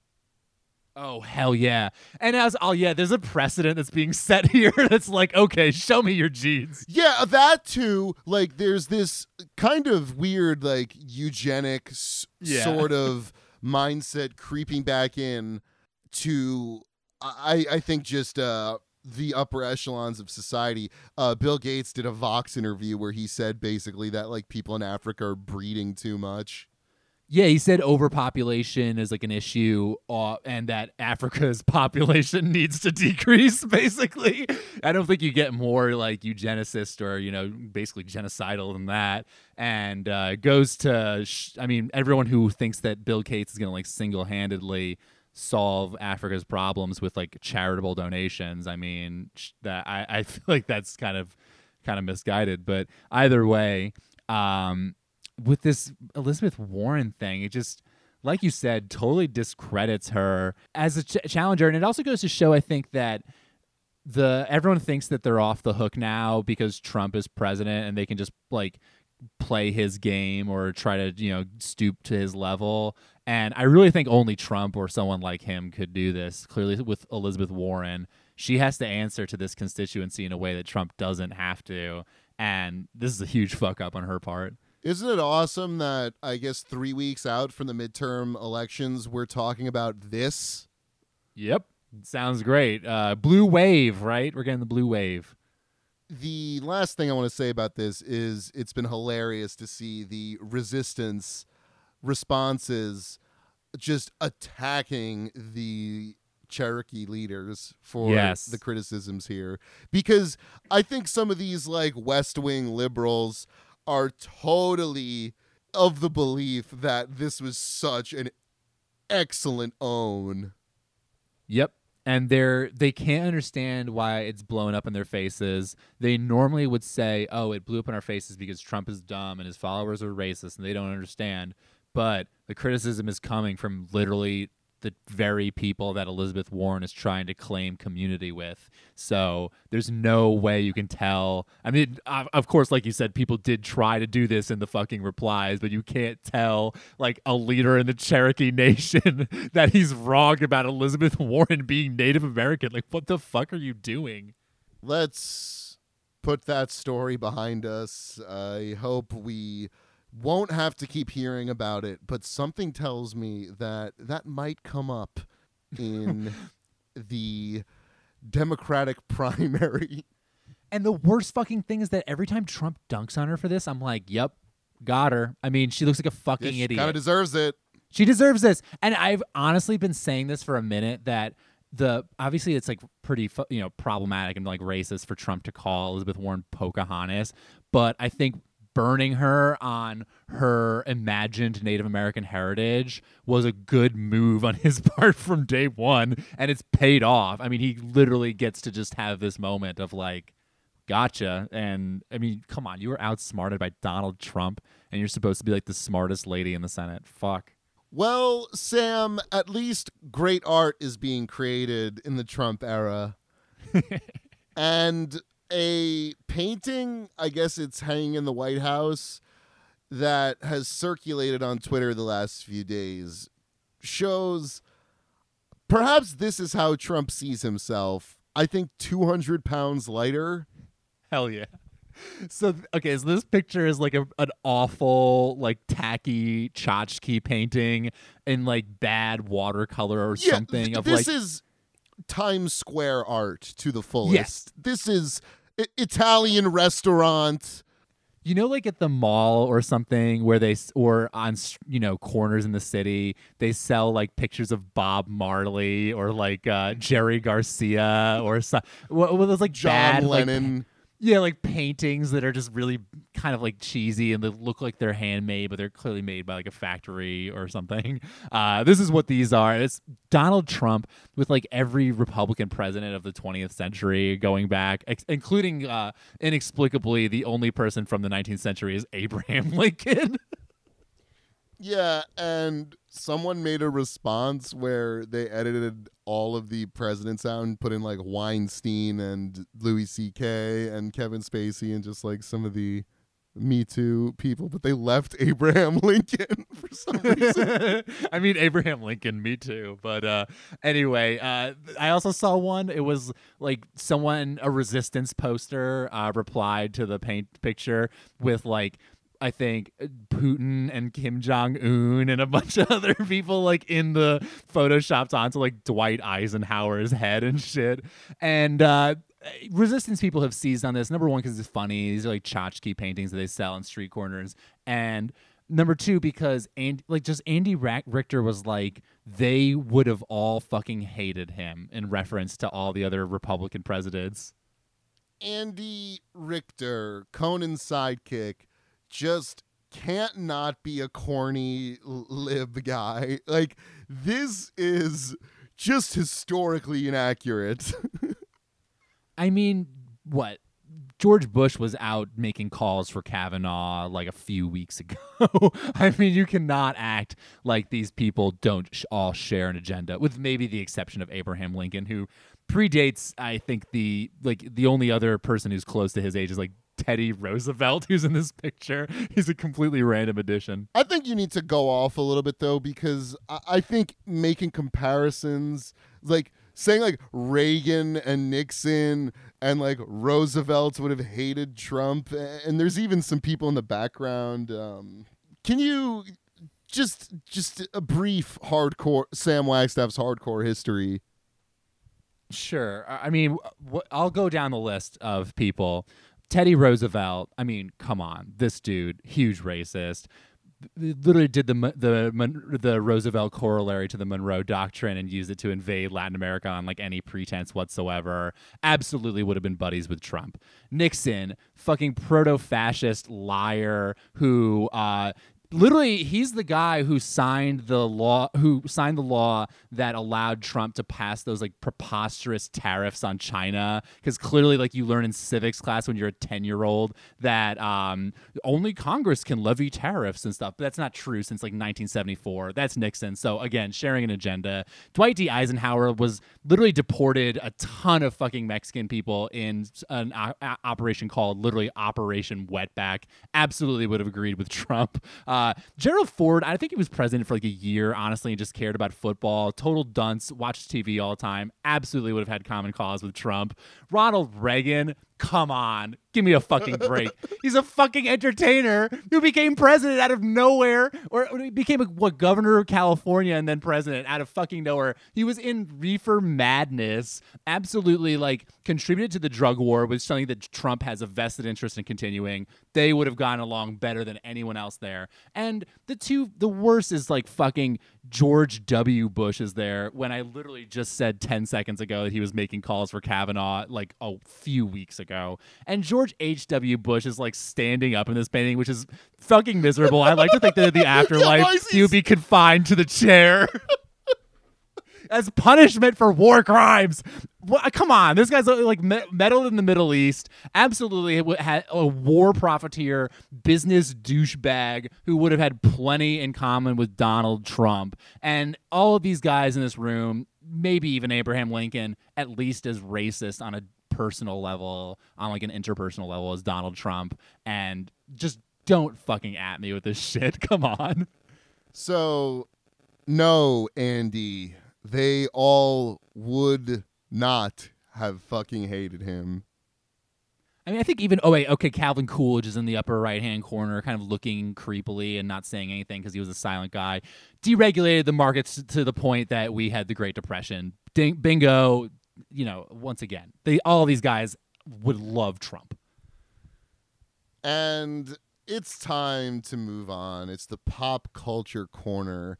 Oh hell yeah! And as oh yeah, there's a precedent that's being set here. That's like okay, show me your genes. Yeah, that too. Like, there's this kind of weird, like, eugenic s- Yeah. sort of mindset creeping back in to, I, I think, just uh, the upper echelons of society. Uh, Bill Gates did a Vox interview where he said basically that, like, people in Africa are breeding too much. Yeah, he said overpopulation is like an issue, uh, and that Africa's population needs to decrease. Basically, I don't think you get more like eugenicist or you know basically genocidal than that. And uh, goes to, sh- I mean, everyone who thinks that Bill Gates is going to like single handedly solve Africa's problems with like charitable donations. I mean, sh- that I, I feel like that's kind of kind of misguided. But either way, um, with this Elizabeth Warren thing, it just like you said, totally discredits her as a ch- challenger, and it also goes to show, I think, that the everyone thinks that they're off the hook now because Trump is president and they can just like play his game or try to you know stoop to his level. And i really think only trump or someone like him could do this. Clearly with elizabeth warren she has to answer to this constituency in a way that trump doesn't have to. And this is a huge fuck up on her part Isn't it awesome that I guess three weeks out from the midterm elections, we're talking about this? yep. Sounds great. Uh blue wave right? We're getting the blue wave. The last thing I want to say about this is it's been hilarious to see the resistance responses just attacking the Cherokee leaders for Yes. the criticisms here. Because I think some of these like West Wing liberals are totally of the belief that this was such an excellent own. Yep. And they're they can't understand why it's blown up in their faces. They normally would say, "Oh, it blew up in our faces because Trump is dumb and his followers are racist and they don't understand." But the criticism is coming from literally the very people that Elizabeth Warren is trying to claim community with. So there's no way you can tell. I mean, of course, like you said, people did try to do this in the fucking replies, but you can't tell like a leader in the Cherokee Nation that he's wrong about Elizabeth Warren being Native American. Like, what the fuck are you doing? let's put that story behind us. I hope we won't have to keep hearing about it, but something tells me that that might come up in the Democratic primary. And the worst fucking thing is that every time Trump dunks on her for this, I'm like, yep, got her. I mean, she looks like a fucking idiot. she idiot. kind of deserves it. She deserves this. And I've honestly been saying this for a minute that the obviously it's like pretty you know problematic and like racist for Trump to call Elizabeth Warren Pocahontas, but I think burning her on her imagined Native American heritage was a good move on his part from day 1 and it's paid off. I mean, he literally gets to just have this moment of like gotcha. And I mean, come on, you were outsmarted by Donald Trump, and you're supposed to be like the smartest lady in the Senate. Fuck. Well, Sam, at least great art is being created in the Trump era. and a painting, I guess it's hanging in the White House, that has circulated on Twitter the last few days shows perhaps this is how Trump sees himself. I think 200 pounds lighter. Hell yeah. So okay, so this picture is like a, an awful, like tacky tchotchke painting in like bad watercolor or something th- of this like is Times Square art to the fullest. Yes. This is Italian restaurant. you know like at the mall or something where they or on you know corners in the city they sell like pictures of bob marley or like uh jerry garcia or some well, those like John bad, like, Lennon. Yeah like paintings that are just really kind of like cheesy and they look like they're handmade but they're clearly made by like a factory or something. Uh this is what these are. It's donald trump with like every republican president of the 20th century going back ex- including uh inexplicably the only person from the 19th century is abraham lincoln. Yeah, and someone made a response where they edited all of the presidents out and put in like Weinstein and Louis C.K. and Kevin Spacey and just like some of the Me Too people, but they left Abraham Lincoln for some reason. I mean, Abraham Lincoln, me too. But uh, anyway, uh, I also saw one. It was like someone, a resistance poster, uh, replied to the paint picture with like, I think Putin and Kim Jong Un and a bunch of other people like in the photoshopped onto like Dwight Eisenhower's head and shit. And uh, resistance people have seized on this. Number one, because it's funny. These are like tchotchke paintings that they sell on street corners. And Number two, because and like just Andy Richter was like they would have all fucking hated him in reference to all the other Republican presidents. Andy Richter, Conan's sidekick, just can't not be a corny lib guy. Like this is just historically inaccurate. I mean, what? George Bush was out making calls for Kavanaugh like a few weeks ago. I mean, you cannot act like these people don't sh- all share an agenda, with maybe the exception of Abraham Lincoln, who predates. I think the like the only other person who's close to his age is like Teddy Roosevelt, who's in this picture. He's a completely random addition. I think you need to go off a little bit though, because I, I think making comparisons, like saying like Reagan and Nixon and like Roosevelt would have hated Trump, and there's even some people in the background. Um, can you just just a brief hardcore Sam Wagstaff's hardcore history? Sure. I mean, I'll go down the list of people. Teddy Roosevelt. I mean, come on, this dude, huge racist. Literally did the the the Roosevelt corollary to the Monroe Doctrine and used it to invade Latin America on like any pretense whatsoever. Absolutely would have been buddies with Trump. Nixon, fucking proto-fascist liar who uh, literally he's the guy who signed the law who signed the law that allowed Trump to pass those like preposterous tariffs on China. Because clearly like you learn in civics class when you're a 10 year old that um, only Congress can levy tariffs and stuff but that's not true since like 1974 that's Nixon. So again sharing an agenda. Dwight D. Eisenhower was literally deported a ton of fucking Mexican people in an o- o- operation called literally Operation Wetback. Absolutely would have agreed with Trump. Uh, Uh, Gerald Ford, I think he was president for like a year, honestly, and just cared about football. Total dunce, watched TV all the time. Absolutely would have had common cause with Trump. Ronald Reagan, come on, give me a fucking break. He's a fucking entertainer who became president out of nowhere, or he became a, what governor of California and then president out of fucking nowhere. He was in reefer madness. Absolutely, like contributed to the drug war, is something that Trump has a vested interest in continuing. They would have gotten along better than anyone else there. And the two, the worst is like fucking George W. Bush is there when I literally just said 10 seconds ago that he was making calls for Kavanaugh like a few weeks ago. And George H.W. Bush is like standing up in this painting, which is fucking miserable. I like to think that in the afterlife, he would be confined to the chair. As punishment for war crimes, What- come on! This guy's like me- meddled in the Middle East. Absolutely, had a war profiteer, business douchebag who would have had plenty in common with Donald Trump. And all of these guys in this room, maybe even Abraham Lincoln, at least as racist on a personal level, on like an interpersonal level, as Donald Trump. And just don't fucking at me with this shit. Come on. So, no, Andy, they all would not have fucking hated him. I mean, I think even oh wait, okay, Calvin Coolidge is in the upper right hand corner, kind of looking creepily and not saying anything because he was a silent guy. Deregulated the markets to the point that we had the Great Depression. Ding, bingo. You know, once again, they all these guys would love Trump. And it's time to move on. It's the pop culture corner.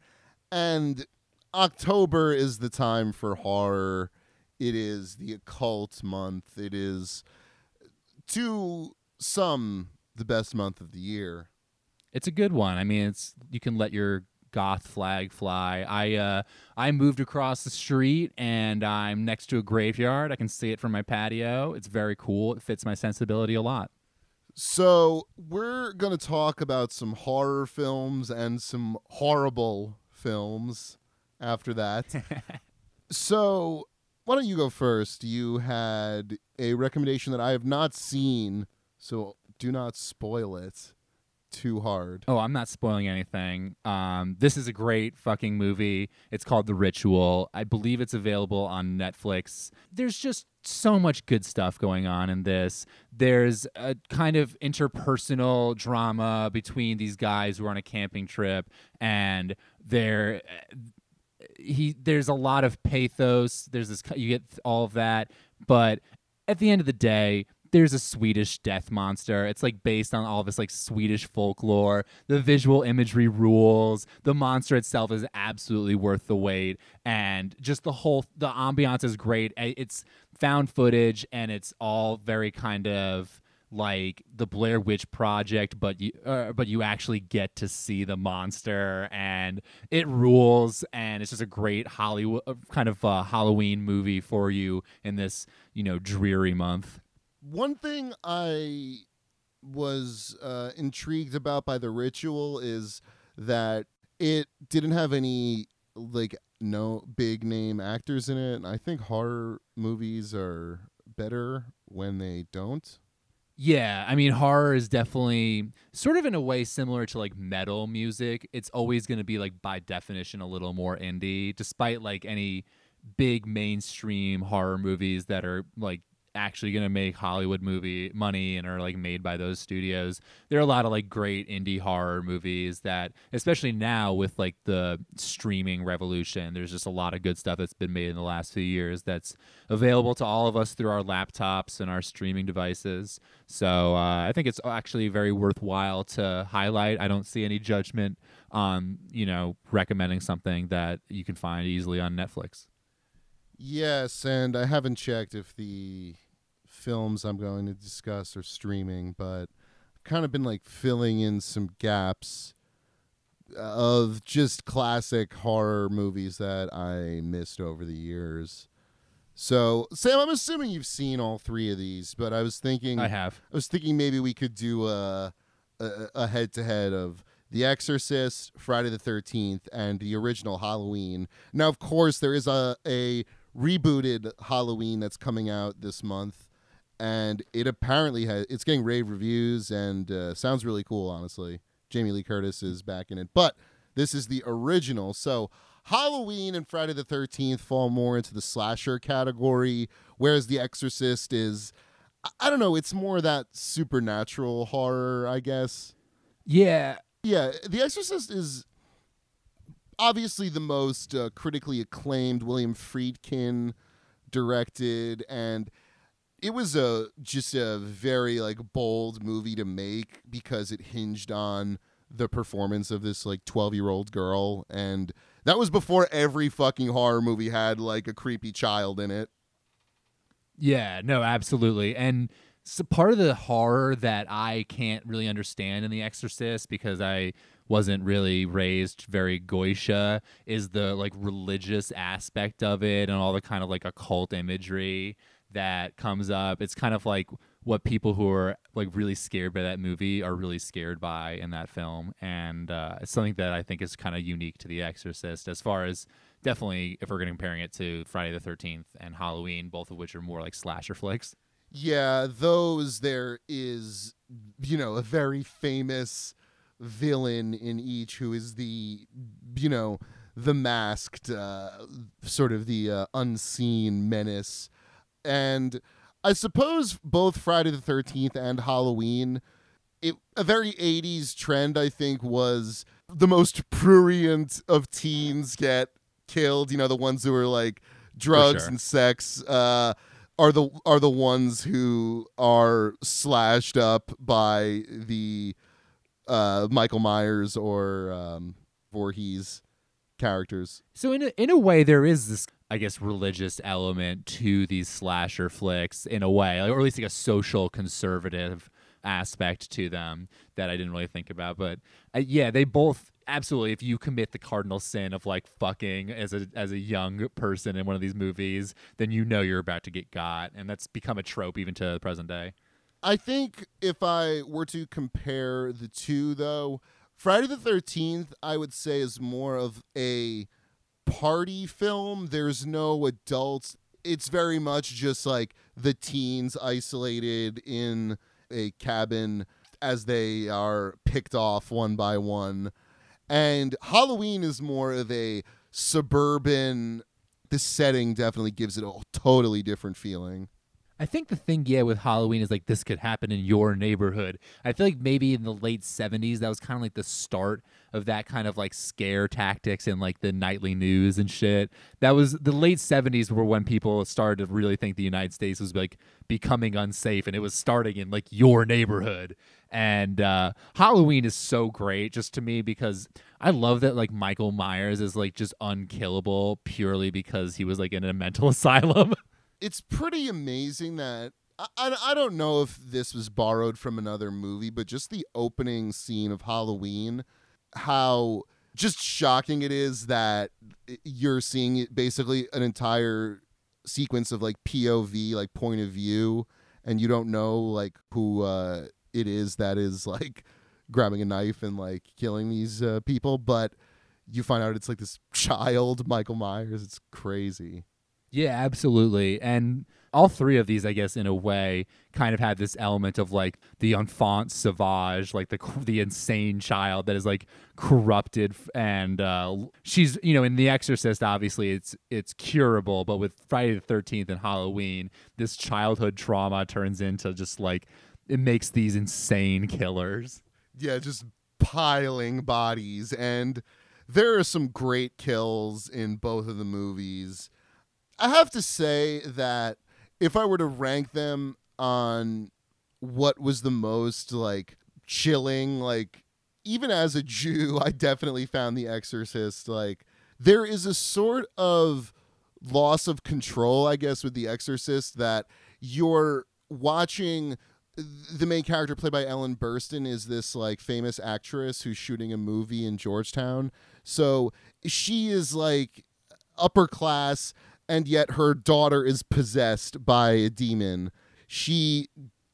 And October is the time for horror. It is the occult month. It is, to some, the best month of the year. It's a good one. I mean, it's you can let your goth flag fly. I uh I moved across the street and I'm next to a graveyard. I can see it from my patio. It's very cool. It fits my sensibility a lot. So, we're going to talk about some horror films and some horrible films after that. so, why don't you go first? You had a recommendation that I have not seen, so do not spoil it too hard. Oh, I'm not spoiling anything. Um, this is a great fucking movie. It's called The Ritual. I believe it's available on Netflix. There's just so much good stuff going on in this. There's a kind of interpersonal drama between these guys who are on a camping trip, and they're he. There's a lot of pathos. There's this. You get all of that, but at the end of the day, there's a Swedish death monster. It's like based on all this like Swedish folklore. The visual imagery rules. The monster itself is absolutely worth the wait, and just the whole the ambiance is great. It's found footage, and it's all very kind of like the Blair Witch Project, but you uh, but you actually get to see the monster, and it rules, and it's just a great Hollywood kind of uh, Halloween movie for you in this you know dreary month. One thing I was uh, intrigued about by the ritual is that it didn't have any like no big name actors in it. And I think horror movies are better when they don't. Yeah, I mean, horror is definitely sort of in a way similar to like metal music. It's always going to be like by definition a little more indie, despite like any big mainstream horror movies that are like actually going to make Hollywood movie money and are like made by those studios. There are a lot of like great indie horror movies that especially now with like the streaming revolution, there's just a lot of good stuff that's been made in the last few years that's available to all of us through our laptops and our streaming devices. So, uh, I think it's actually very worthwhile to highlight. I don't see any judgment on, you know, recommending something that you can find easily on Netflix. Yes, and I haven't checked if the films I'm going to discuss are streaming, but I've kind of been like filling in some gaps uh, of just classic horror movies that I missed over the years. So, Sam, I'm assuming you've seen all three of these, but I was thinking I have. I was thinking maybe we could do a a head to head of The Exorcist, Friday the 13th, and the original Halloween. Now, of course, there is a a rebooted Halloween that's coming out this month, and it apparently has it's getting rave reviews and uh, sounds really cool. Honestly, Jamie Lee Curtis is back in it, but this is the original. So Halloween and Friday the Thirteenth fall more into the slasher category, whereas The Exorcist is. I don't know. It's more that supernatural horror, I guess. Yeah. Yeah, The Exorcist is obviously the most uh, critically acclaimed William Friedkin directed and it was a just a very like bold movie to make because it hinged on the performance of this like 12 year old girl and that was before every fucking horror movie had like a creepy child in it. Yeah no absolutely and so part of the horror that i can't really understand in the exorcist because i wasn't really raised very goisha is the like religious aspect of it and all the kind of like occult imagery that comes up. It's kind of like what people who are like really scared by that movie are really scared by in that film. And uh, it's something that i think is kind of unique to the exorcist as far as definitely if we're going to comparing it to friday the 13th and halloween both of which are more like slasher flicks. Yeah those there is you know a very famous villain in each who is the you know the masked uh, sort of the uh, unseen menace and i suppose both friday the 13th and halloween it, a very 80s trend i think was the most prurient of teens get killed you know the ones who are like drugs sure. and sex uh, are the are the ones who are slashed up by the uh, Michael Myers or um, Voorhees characters. So in a, in a way, there is this, I guess, religious element to these slasher flicks in a way, or at least like a social conservative aspect to them that I didn't really think about. But uh, yeah, they both absolutely. If you commit the cardinal sin of like fucking as a as a young person in one of these movies, then you know you're about to get got, and that's become a trope even to the present day. I think if I were to compare the two, though, Friday the 13th, I would say, is more of a party film. There's no adults. It's very much just like the teens isolated in a cabin as they are picked off one by one. And Halloween is more of a suburban. The setting definitely gives it a totally different feeling. I think the thing, yeah, with Halloween is like this could happen in your neighborhood. I feel like maybe in the late 70s, that was kind of like the start of that kind of like scare tactics and like the nightly news and shit. That was the late 70s were when people started to really think the United States was like becoming unsafe and it was starting in like your neighborhood. And uh, Halloween is so great just to me because I love that like Michael Myers is like just unkillable purely because he was like in a mental asylum. It's pretty amazing that I, I, don't know if this was borrowed from another movie, but just the opening scene of Halloween, how just shocking it is that you're seeing basically an entire sequence of like POV, like point of view, and you don't know like who uh, it is that is like grabbing a knife and like killing these uh, people, but you find out it's like this child Michael Myers. It's crazy. Yeah, absolutely. And all three of these, I guess, in a way, kind of had this element of like the enfant sauvage, like the the insane child that is like corrupted, and uh, she's you know in The Exorcist, obviously it's it's curable, but with Friday the Thirteenth and Halloween, this childhood trauma turns into just like it makes these insane killers. Yeah, just piling bodies, and there are some great kills in both of the movies I have to say that if I were to rank them on what was the most like chilling, like even as a Jew, I definitely found The Exorcist like there is a sort of loss of control, I guess, with The Exorcist that you're watching the main character played by Ellen Burstyn is this like famous actress who's shooting a movie in Georgetown. So she is like upper class and yet her daughter is possessed by a demon. She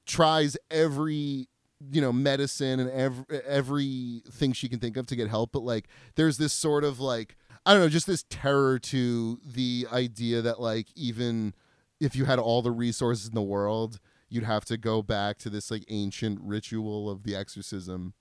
tries every you know medicine and every everything she can think of to get help but like there's this sort of like i don't know just this terror to the idea that like even if you had all the resources in the world you'd have to go back to this like ancient ritual of the exorcism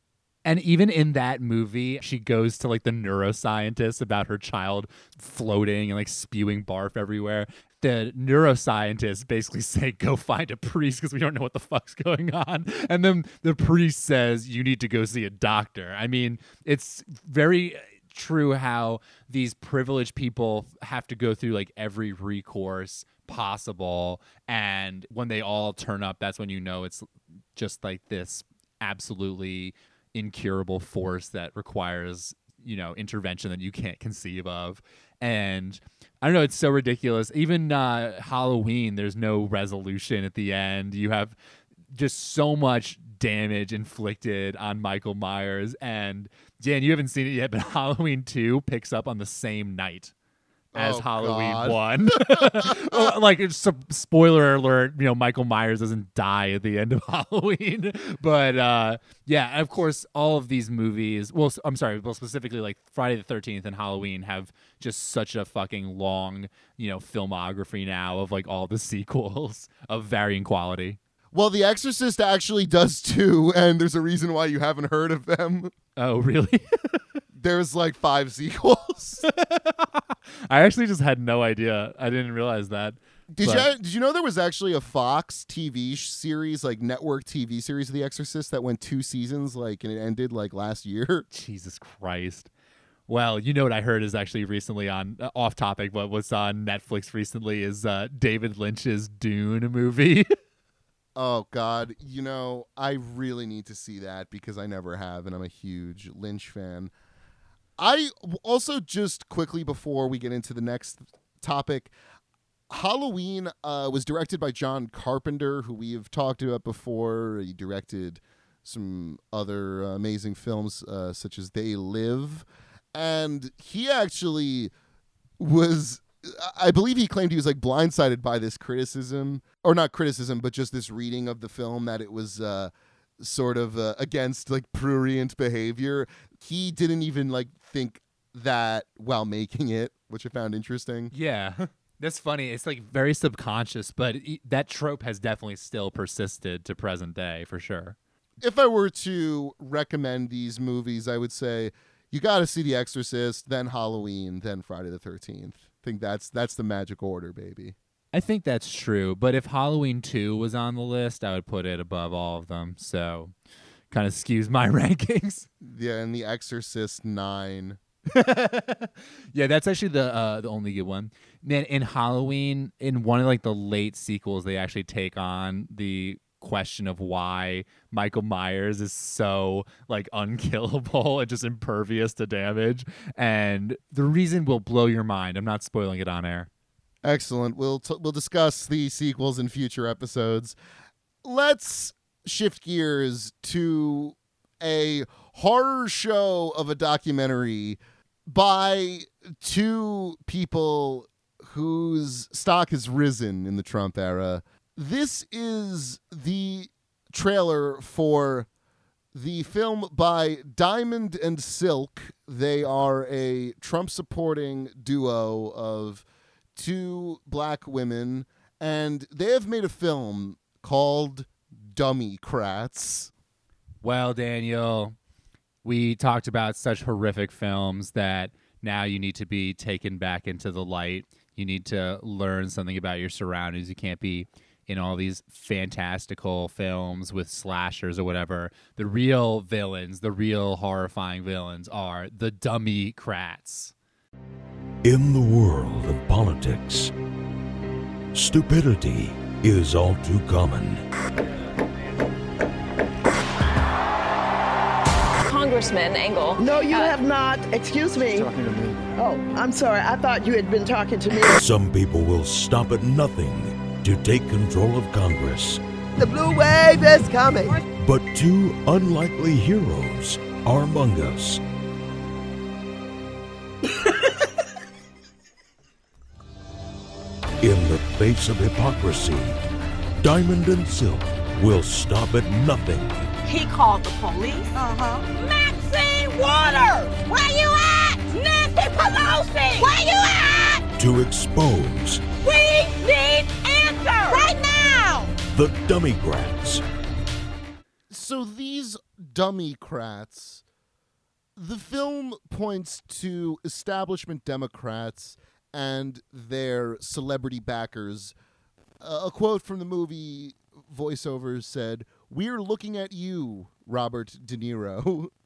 and even in that movie, she goes to like the neuroscientist about her child floating and like spewing barf everywhere. The neuroscientist basically say, "Go find a priest because we don't know what the fuck's going on." And then the priest says, "You need to go see a doctor." I mean, it's very uh, true how these privileged people have to go through like every recourse possible and when they all turn up that's when you know it's just like this absolutely incurable force that requires you know intervention that you can't conceive of. And i don't know it's so ridiculous. Even uh, halloween there's no resolution at the end. You have just so much damage inflicted on michael myers. And dan you haven't seen it yet but halloween 2 picks up on the same night as oh, Halloween God. one. like it's a spoiler alert, you know, Michael Myers doesn't die at the end of Halloween. But uh yeah, of course all of these movies well I'm sorry, well specifically like Friday the thirteenth and Halloween have just such a fucking long, you know, filmography now of like all the sequels of varying quality. well the exorcist actually does too and there's a reason why you haven't heard of them Oh, really? There's like five sequels I actually just had no idea. I didn't realize that. Did But- you did you know there was actually a Fox TV series, like network TV series of The Exorcist that went two seasons, like and it ended like last year? Jesus Christ. Well, you know what I heard is actually recently on uh, off topic, but what's on Netflix recently is uh, David Lynch's Dune movie. Oh God, you know I really need to see that because I never have, and I'm a huge Lynch fan. I also just quickly before we get into the next topic, Halloween uh, was directed by John Carpenter, who we have talked about before. He directed some other uh, amazing films, uh, such as They Live, and he actually was. I believe he claimed he was like blindsided by this criticism, or not criticism, but just this reading of the film that it was uh, sort of uh, against like prurient behavior. He didn't even like think that while making it, which I found interesting. yeah. That's funny. It's like very subconscious, but that trope has definitely still persisted to present day for sure. if I were to recommend these movies, I would say you got to see The Exorcist, then Halloween, then Friday the Thirteenth. I think that's that's the magic order, baby. I think that's true. But if Halloween 2 was on the list, I would put it above all of them. So kind of skews my rankings. Yeah, and The Exorcist 9. yeah, that's actually the uh, the only good one. Man, in Halloween, in one of like the late sequels, they actually take on the question of why Michael Myers is so like unkillable and just impervious to damage. And the reason will blow your mind. I'm not spoiling it on air. Excellent. We'll t- we'll discuss the sequels in future episodes. Let's shift gears to a horror show of a documentary by two people whose stock has risen in the Trump era. This is the trailer for the film by Diamond and Silk. They are a Trump supporting duo of two black women, and they have made a film called Dummy Crats. Well, Daniel, we talked about such horrific films that now you need to be taken back into the light. You need to learn something about your surroundings. You can't be in all these fantastical films with slashers or whatever. The real villains, the real horrifying villains are the dummy crats. In the world of politics, stupidity is all too common. Congressman Engel. No, you uh, have not. Excuse me. talking to me. Oh, I'm sorry. I thought you had been talking to me. Some people will stop at nothing to take control of Congress. The blue wave is coming. But two unlikely heroes are among us. In face of hypocrisy, Diamond and Silk will stop at nothing He called the police. Uh-huh. Maxine Waters! Where you at? Nancy Pelosi! Where you at? to expose We need answers! Right now! the Dummycrats. So these dummy crats, the film points to establishment Democrats and their celebrity backers. Uh, a quote from the movie voiceovers said, "We're looking at you, Robert De Niro."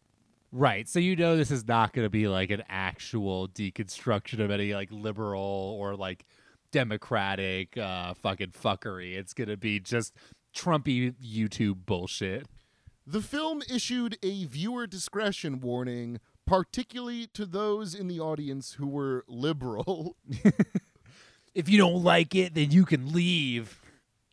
Right. So you know this is not going to be like an actual deconstruction of any like liberal or like democratic uh fucking fuckery. It's going to be just Trumpy YouTube bullshit. The film issued a viewer discretion warning, particularly to those in the audience who were liberal. If you don't like it, then you can leave.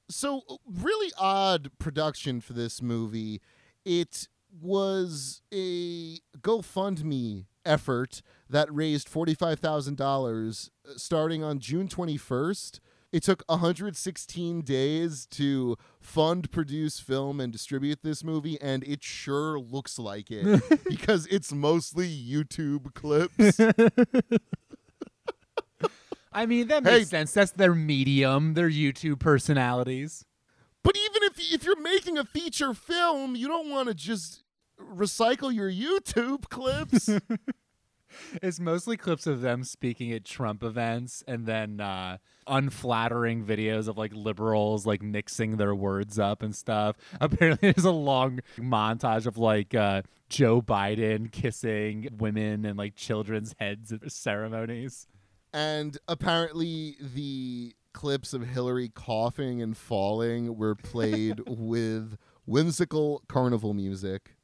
so really odd production for this movie. It was a GoFundMe effort that raised forty-five thousand dollars, uh, starting on June twenty-first. It took 116 days to fund, produce, film, and distribute this movie, and it sure looks like it because it's mostly YouTube clips. I mean, that Hey. makes sense. That's their medium, their YouTube personalities. But even if if you're making a feature film, you don't want to just recycle your YouTube clips. It's mostly clips of them speaking at Trump events and then uh, unflattering videos of like liberals like mixing their words up and stuff. Apparently, there's a long montage of like uh, Joe Biden kissing women and like children's heads at ceremonies. and apparently the clips of Hillary coughing and falling were played with whimsical carnival music.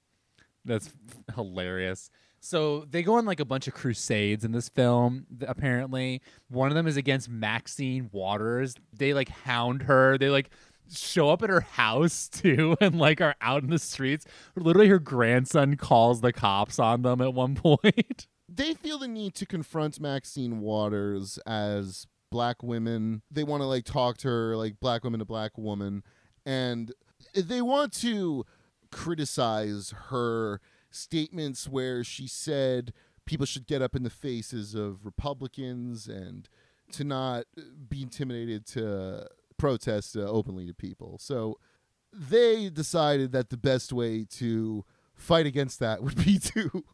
That's hilarious. So they go on like a bunch of crusades in this film. Apparently, one of them is against Maxine Waters. They like hound her. They like show up at her house too, and like are out in the streets. Literally, her grandson calls the cops on them at one point. They feel the need to confront Maxine Waters as black women. They want to like talk to her like black woman to black woman and they want to criticize her statements where she said people should get up in the faces of Republicans and to not be intimidated to protest uh, openly to people. So they decided that the best way to fight against that would be to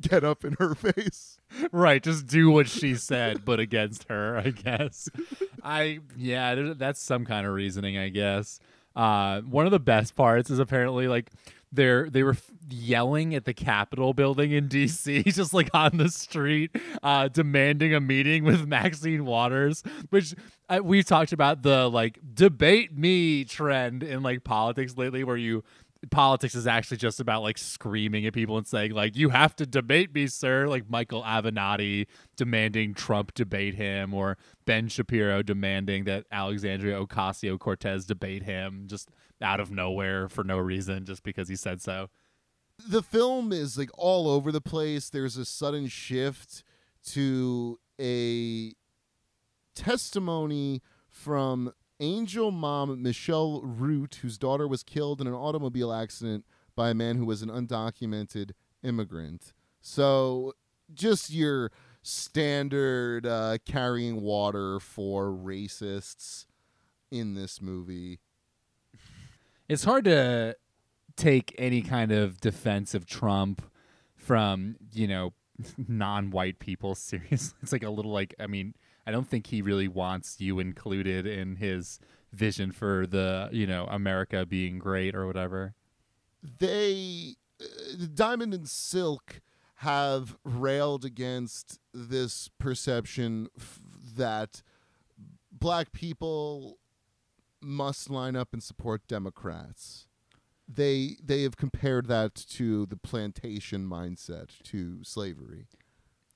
get up in her face. right, just do what she said, but against her, I guess. I yeah, that's some kind of reasoning, I guess. Uh, one of the best parts is apparently like they're they were yelling at the Capitol building in D.C. just like on the street, uh, demanding a meeting with Maxine Waters, which uh, we've talked about the like debate me trend in like politics lately, where you politics is actually just about like screaming at people and saying like you have to debate me sir like michael avenatti demanding trump debate him or ben shapiro demanding that alexandria ocasio-cortez debate him just out of nowhere for no reason just because he said so the film is like all over the place. There's a sudden shift to a testimony from angel mom Michelle Root, whose daughter was killed in an automobile accident by a man who was an undocumented immigrant. So, just your standard uh, carrying water for racists in this movie. It's hard to take any kind of defense of Trump from, you know, non-white people seriously. It's like a little like I mean, I don't think he really wants you included in his vision for the, you know, America being great or whatever. they uh, diamond and silk have railed against this perception f- that black people must line up and support democrats they they have compared that to the plantation mindset to slavery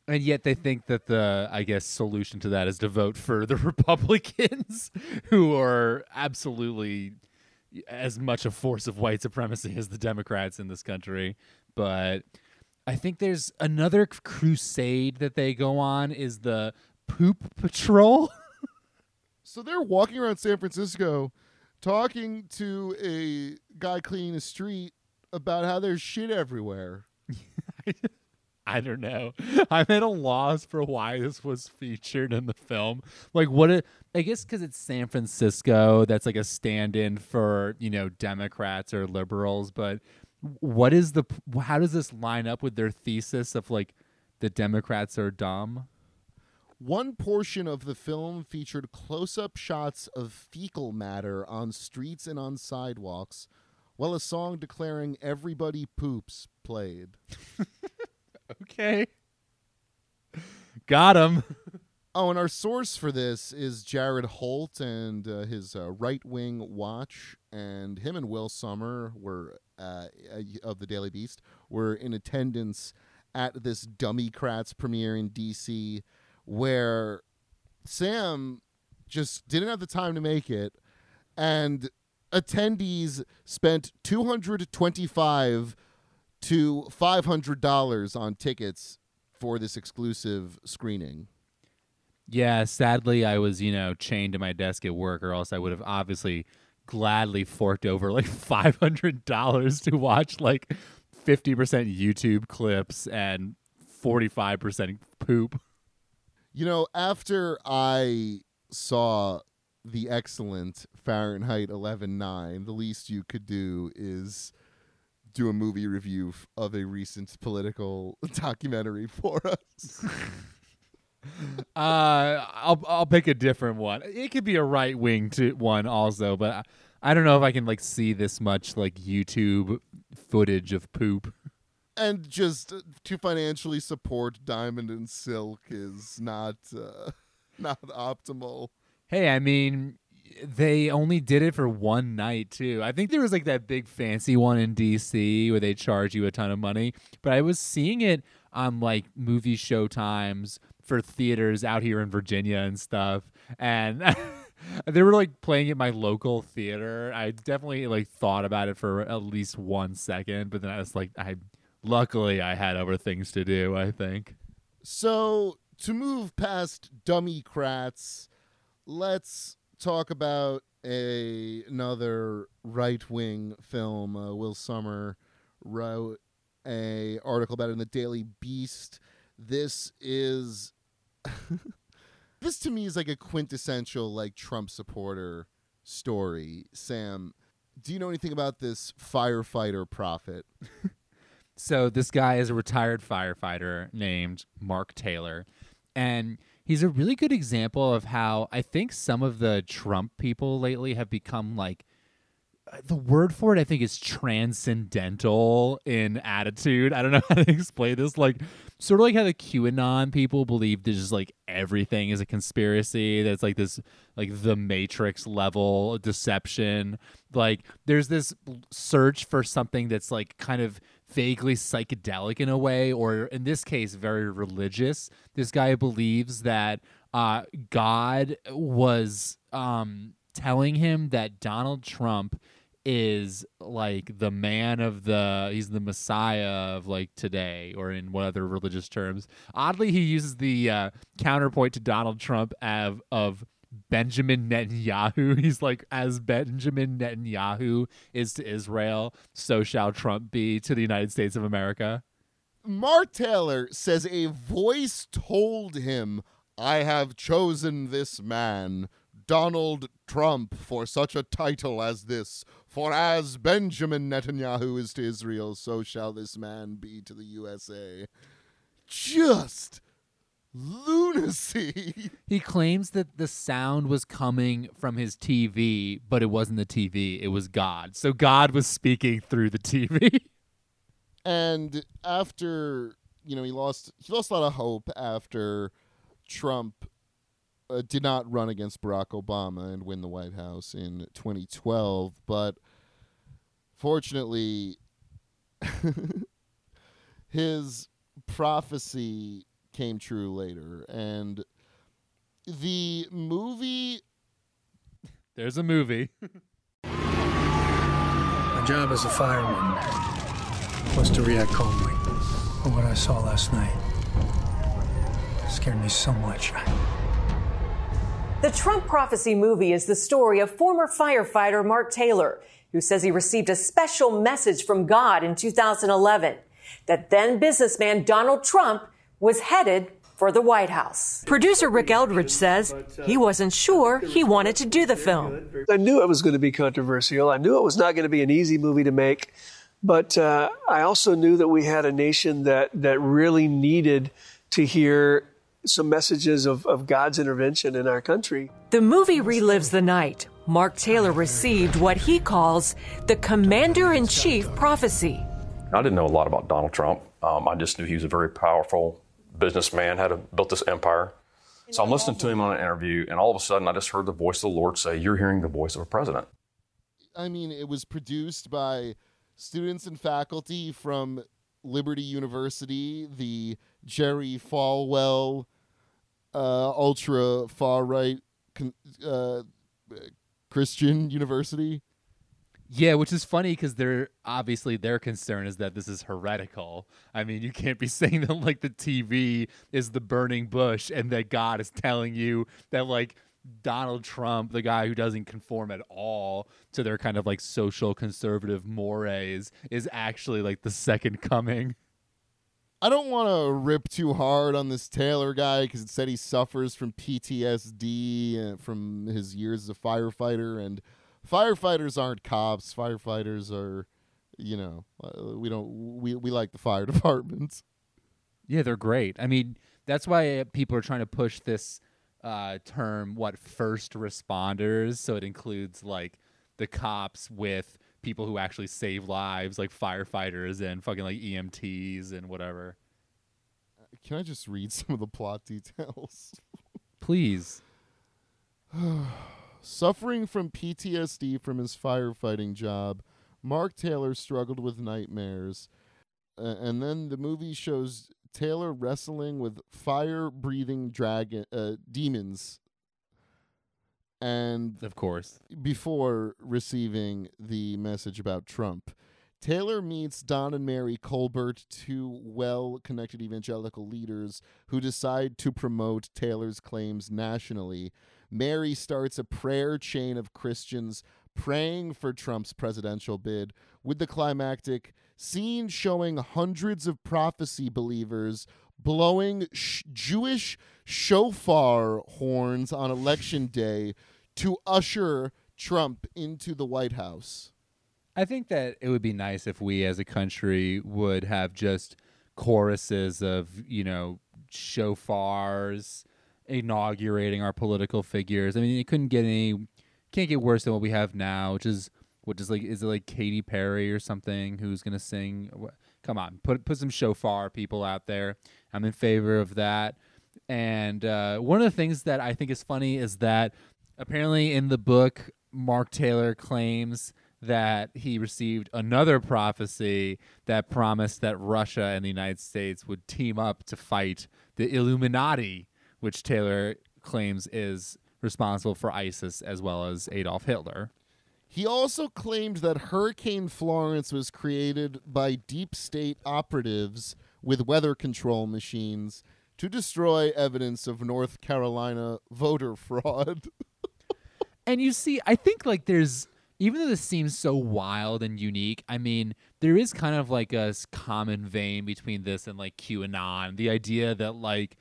And yet they think that the, I guess, solution to that is to vote for the Republicans, who are absolutely as much a force of white supremacy as the Democrats in this country. But I think there's another crusade that they go on is the poop patrol. So they're walking around San Francisco talking to a guy cleaning a street about how there's shit everywhere. I don't know. I'm at a loss for why this was featured in the film. Like, what? It, I guess because it's San Francisco. That's like a stand-in for you know Democrats or liberals. But what is the? How does this line up with their thesis of like the Democrats are dumb? One portion of the film featured close up shots of fecal matter on streets and on sidewalks, while a song declaring everybody poops played. Okay, got him. Oh, and our source for this is Jared Holt and uh, his uh, Right Wing Watch, and him and Will Sommer were uh, of the Daily Beast were in attendance at this Dummycrats premiere in D.C., where Sam just didn't have the time to make it, and attendees spent two hundred twenty-five to five hundred dollars on tickets for this exclusive screening. Yeah, sadly, I was, you know, chained to my desk at work, or else I would have obviously gladly forked over like five hundred dollars to watch like fifty percent YouTube clips and forty five percent poop. You know, after I saw the excellent Fahrenheit 11/9, the least you could do is do a movie review of a recent political documentary for us. Uh, I'll I'll pick a different one. It could be a right wing to one also, but I, I don't know if I can like see this much like YouTube footage of poop. And just to financially support Diamond and Silk is not uh, not optimal. Hey, I mean, they only did it for one night too. I think there was like that big fancy one in DC where they charge you a ton of money, but I was seeing it on like movie show times for theaters out here in Virginia and stuff, and. they were like playing at my local theater. I definitely like thought about it for at least one second, but then I was like, I luckily I had other things to do. I think. So to move past dummy crats, let's talk about a another right wing film. Uh, Will Sommer wrote a article about it in the Daily Beast. This is this to me is like a quintessential like Trump supporter story. Sam, do you know anything about this firefighter prophet? So this guy is a retired firefighter named Mark Taylor, and he's a really good example of how I think some of the Trump people lately have become like uh, the word for it I think is transcendental in attitude. I don't know how to explain this. Like sort of like how the QAnon people believe that just like everything is a conspiracy. That's like this like the Matrix level deception. Like there's this search for something that's like kind of vaguely psychedelic in a way, or in this case, very religious. This guy believes that uh, God was um, telling him that Donald Trump is like the man of the he's the messiah of like today or in what other religious terms oddly he uses the uh, counterpoint to donald trump of of benjamin netanyahu he's like as benjamin netanyahu is to israel so shall trump be to the united states of america Mark Taylor says a voice told him, I have chosen this man, Donald Trump, for such a title as this. For as Benjamin Netanyahu is to Israel, so shall this man be to the USA. Just lunacy. he claims that the sound was coming from his tv but it wasn't the tv it was god so god was speaking through the tv and after you know he lost he lost a lot of hope after Trump uh, did not run against Barack Obama and win the White House in 2012 but fortunately his prophecy came true later and the movie there's a movie My job as a fireman was to react calmly. But what I saw last night scared me so much. The Trump Prophecy movie is the story of former firefighter Mark Taylor, who says he received a special message from God in 2011 that then businessman Donald Trump was headed for the White House. Producer Rick Eldridge says he wasn't sure he wanted to do the film. I knew it was going to be controversial. I knew it was not going to be an easy movie to make. But uh, I also knew that we had a nation that, that really needed to hear some messages of, of God's intervention in our country. The movie relives the night Mark Taylor received what he calls the Commander in Chief prophecy. I didn't know a lot about Donald Trump. Um, I just knew he was a very powerful businessman, had a, built this empire. So I'm listening to him on an interview, and all of a sudden I just heard the voice of the Lord say, You're hearing the voice of a president. I mean, it was produced by students and faculty from Liberty University, the Jerry Falwell uh, ultra far right uh, Christian University. Yeah, which is funny because they're obviously their concern is that this is heretical. I mean, you can't be saying that like the TV is the burning bush and that God is telling you that like Donald Trump, the guy who doesn't conform at all to their kind of like social conservative mores, is actually like the second coming. I don't want to rip too hard on this Taylor guy because it said he suffers from PTSD from his years as a firefighter, and firefighters aren't cops. Firefighters are, you know, uh, we don't we we like the fire departments. Yeah, they're great. I mean, that's why people are trying to push this uh, term, what first responders. So it includes like the cops with people who actually save lives, like firefighters and fucking like EMTs and whatever. Can I just read some of the plot details? Please. Suffering from PTSD from his firefighting job, Mark Taylor struggled with nightmares. Uh, and then the movie shows Taylor wrestling with fire-breathing dragon uh, demons and of course before receiving the message about Trump. Taylor meets Don and Mary Colbert, two well connected evangelical leaders who decide to promote Taylor's claims nationally. Mary starts a prayer chain of Christians praying for Trump's presidential bid, with the climactic scene showing hundreds of prophecy believers blowing sh- Jewish shofar horns on election day to usher Trump into the White House. I think that it would be nice if we as a country would have just choruses of, you know, shofars inaugurating our political figures. I mean, it couldn't get any can't get worse than what we have now, which is which is like is it like Katy Perry or something who's to sing Come on, put put some shofar people out there. I'm in favor of that. And uh, one of the things that I think is funny is that apparently in the book Mark Taylor claims that he received another prophecy that promised that Russia and the United States would team up to fight the Illuminati, which Taylor claims is responsible for ISIS as well as Adolf Hitler. He also claimed that Hurricane Florence was created by deep state operatives with weather control machines to destroy evidence of North Carolina voter fraud. And you see, I think like there's even though this seems so wild and unique, I mean, there is kind of like a common vein between this and like QAnon. The idea that like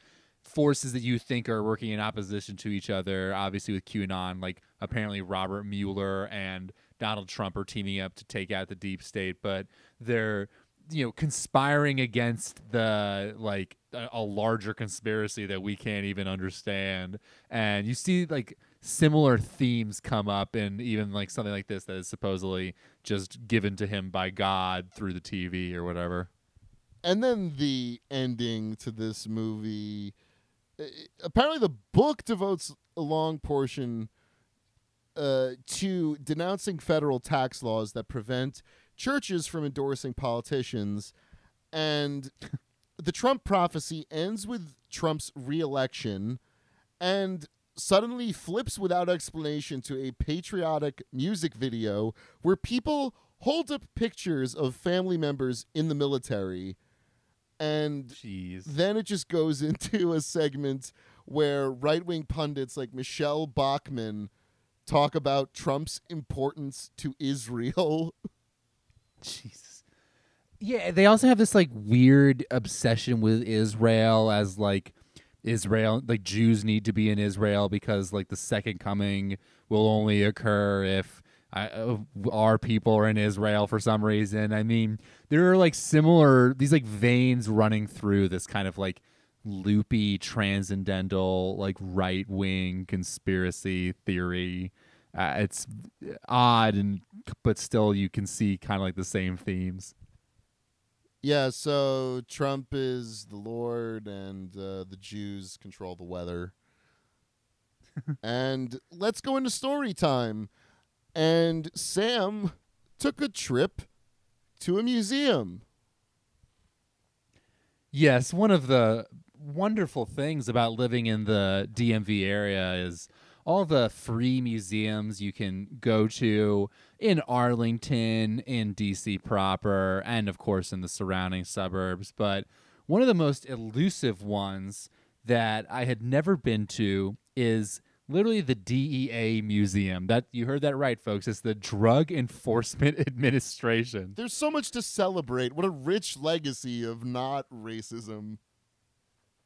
forces that you think are working in opposition to each other, obviously with QAnon, like apparently Robert Mueller and Donald Trump are teaming up to take out the deep state, but they're you know conspiring against the like a, a larger conspiracy that we can't even understand. And you see like similar themes come up in even like something like this that is supposedly just given to him by god through the tv or whatever. And then the ending to this movie apparently the book devotes a long portion uh, to denouncing federal tax laws that prevent churches from endorsing politicians. And the Trump prophecy ends with Trump's reelection and suddenly flips without explanation to a patriotic music video where people hold up pictures of family members in the military and Jeez. then it just goes into a segment where right-wing pundits like Michele Bachmann talk about Trump's importance to Israel. Jesus. Yeah, they also have this like weird obsession with Israel as like Israel like Jews need to be in Israel because like the second coming will only occur if I, uh, our people are in Israel for some reason. I mean, there are like similar these like veins running through this kind of like loopy transcendental like right wing conspiracy theory. Uh, it's odd and but still you can see kind of like the same themes. Yeah, so Trump is the Lord and uh, the Jews control the weather. and let's go into story time. And Sam took a trip to a museum. Yes, one of the wonderful things about living in the DMV area is all the free museums you can go to in Arlington, in DC proper, and of course in the surrounding suburbs. But one of the most elusive ones that I had never been to is literally the DEA museum. That you heard that right, folks. It's the Drug Enforcement Administration. There's so much to celebrate. What a rich legacy of not racism.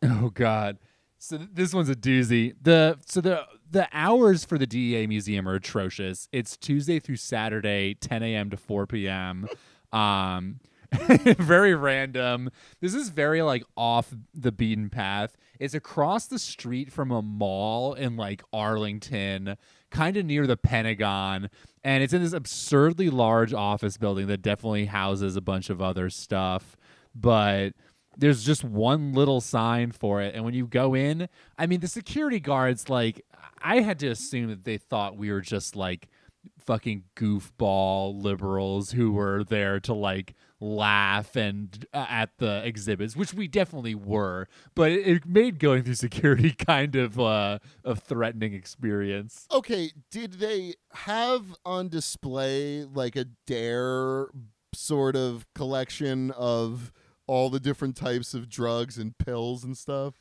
Oh God. So th- this one's a doozy. The so the the hours for the DEA museum are atrocious. It's Tuesday through Saturday, 10 a.m. to 4 p.m. Um, very random. This is very like off the beaten path. It's across the street from a mall in like Arlington, kind of near the Pentagon, and it's in this absurdly large office building that definitely houses a bunch of other stuff. But there's just one little sign for it and when you go in i mean the security guards like i had to assume that they thought we were just like fucking goofball liberals who were there to like laugh and uh, at the exhibits which we definitely were but it, it made going through security kind of uh, a threatening experience Okay, did they have on display like a dare sort of collection of all the different types of drugs and pills and stuff?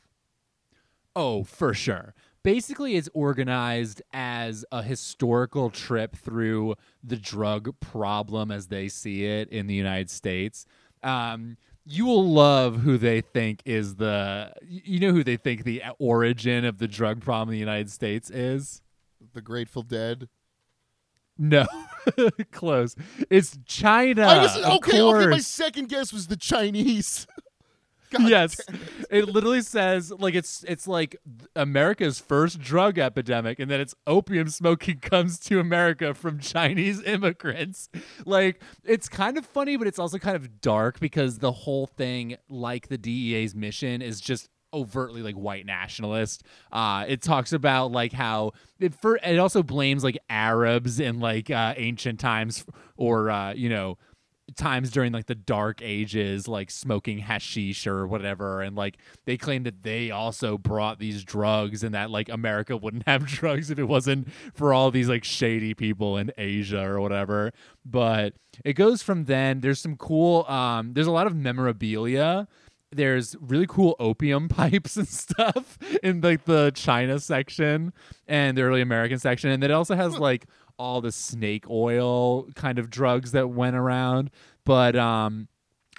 Oh, for sure. Basically, it's organized as a historical trip through the drug problem as they see it in the United States. Um, you will love who they think is the, you know, who they think the origin of the drug problem in the United States is? The Grateful Dead. No, close. It's China. I was, okay, okay. My second guess was the Chinese. Yes, it literally says like it's it's like America's first drug epidemic, and then it's opium smoking comes to America from Chinese immigrants. Like it's kind of funny, but it's also kind of dark because the whole thing, like the DEA's mission, is just overtly like white nationalist. Uh, it talks about like how it for it also blames like Arabs in like uh, ancient times or uh, you know times during like the dark ages like smoking hashish or whatever and like they claim that they also brought these drugs and that like america wouldn't have drugs if it wasn't for all these like shady people in asia or whatever. But it goes from then. There's some cool um there's a lot of memorabilia. There's really cool opium pipes and stuff in like the China section and the early American section. And it also has like all the snake oil kind of drugs that went around. But um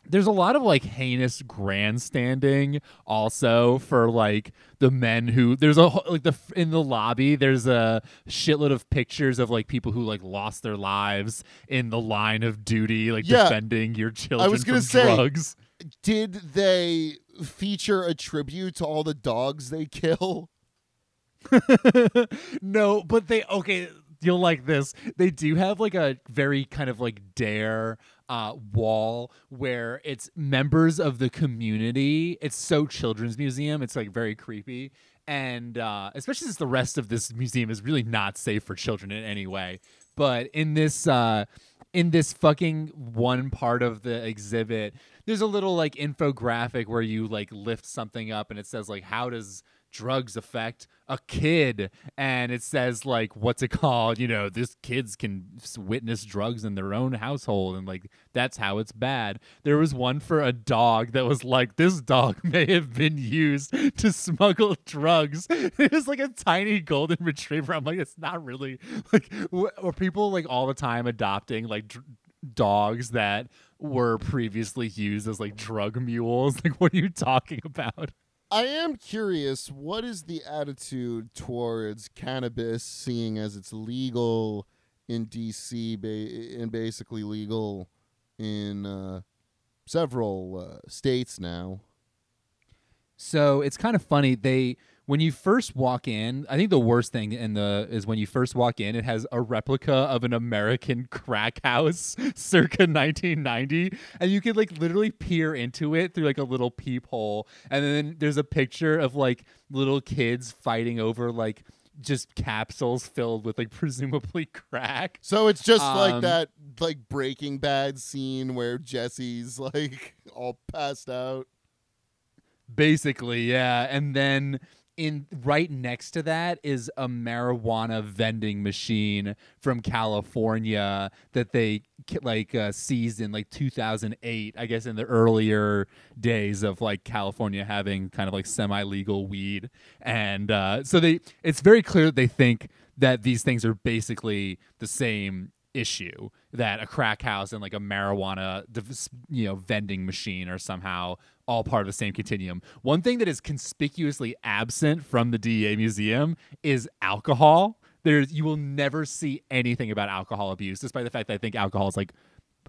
there's a lot of like heinous grandstanding also for like the men who there's a whole- like the in the lobby there's a shitload of pictures of like people who like lost their lives in the line of duty like Yeah. defending your children I was gonna from say, drugs did they feature a tribute to all the dogs they kill? no, but they okay. You'll like this. They do have like a very kind of like dare uh, wall where it's members of the community. It's so children's museum. It's like very creepy, and uh, especially since the rest of this museum is really not safe for children in any way. But in this uh, in this fucking one part of the exhibit, there's a little like infographic where you like lift something up and it says like how does drugs affect a kid. And it says like what's it called? You know this kids can witness drugs in their own household and like that's how it's bad. There was one for a dog that was like this dog may have been used to smuggle drugs. It was like a tiny golden retriever. I'm like it's not really like are people like all the time adopting like dr- dogs that were previously used as like drug mules? Like what are you talking about I am curious, what is the attitude towards cannabis, seeing as it's legal in DC ba- and basically legal in uh, several uh, states now? So it's kind of funny. They when you first walk in, I think the worst thing in the is when you first walk in, it has a replica of an American crack house circa 1990, and you can like literally peer into it through like a little peephole, and then there's a picture of like little kids fighting over like just capsules filled with like presumably crack. So it's just like Um, that, like Breaking Bad scene where Jesse's like all passed out. Basically, yeah. And then in right next to that is a marijuana vending machine from California that they like uh, seized in like 2008, I guess in the earlier days of like California having kind of like semi-legal weed. And uh, so they it's very clear that they think that these things are basically the same issue that a crack house and like a marijuana you know vending machine are somehow all part of the same continuum. One thing that is conspicuously absent from the DEA museum is alcohol. There's you will never see anything about alcohol abuse despite the fact that I think alcohol is like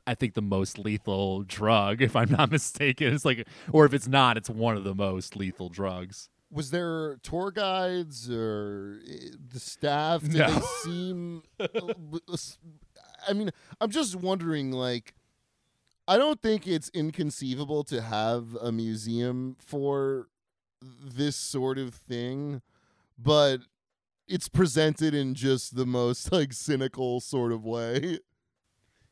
I think the most lethal drug if I'm not mistaken. It's like or if it's not it's one of the most lethal drugs. Was there tour guides or uh, the staff? Did No. they seem? I mean, I'm just wondering. Like, I don't think it's inconceivable to have a museum for this sort of thing, but it's presented in just the most like cynical sort of way.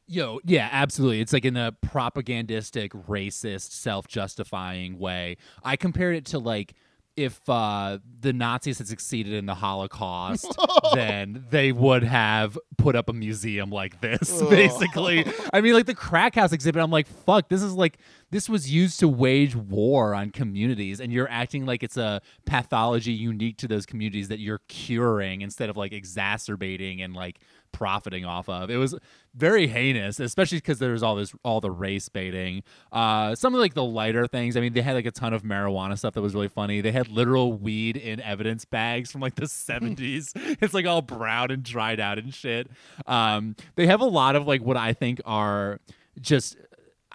Yo, yeah, absolutely. It's like in a propagandistic, racist, self-justifying way. I compared it to like if uh, the Nazis had succeeded in the Holocaust, then they would have put up a museum like this. Basically, I mean, like the crack house exhibit. I'm like, fuck, this is like this was used to wage war on communities, and you're acting like it's a pathology unique to those communities that you're curing instead of like exacerbating and like profiting off of. It was very heinous, especially because there's all this all the race baiting. Uh, some of like the lighter things. I mean, they had like a ton of marijuana stuff that was really funny. They had literal weed in evidence bags from like the 70s. it's like all brown and dried out and shit. Um, they have a lot of like what I think are just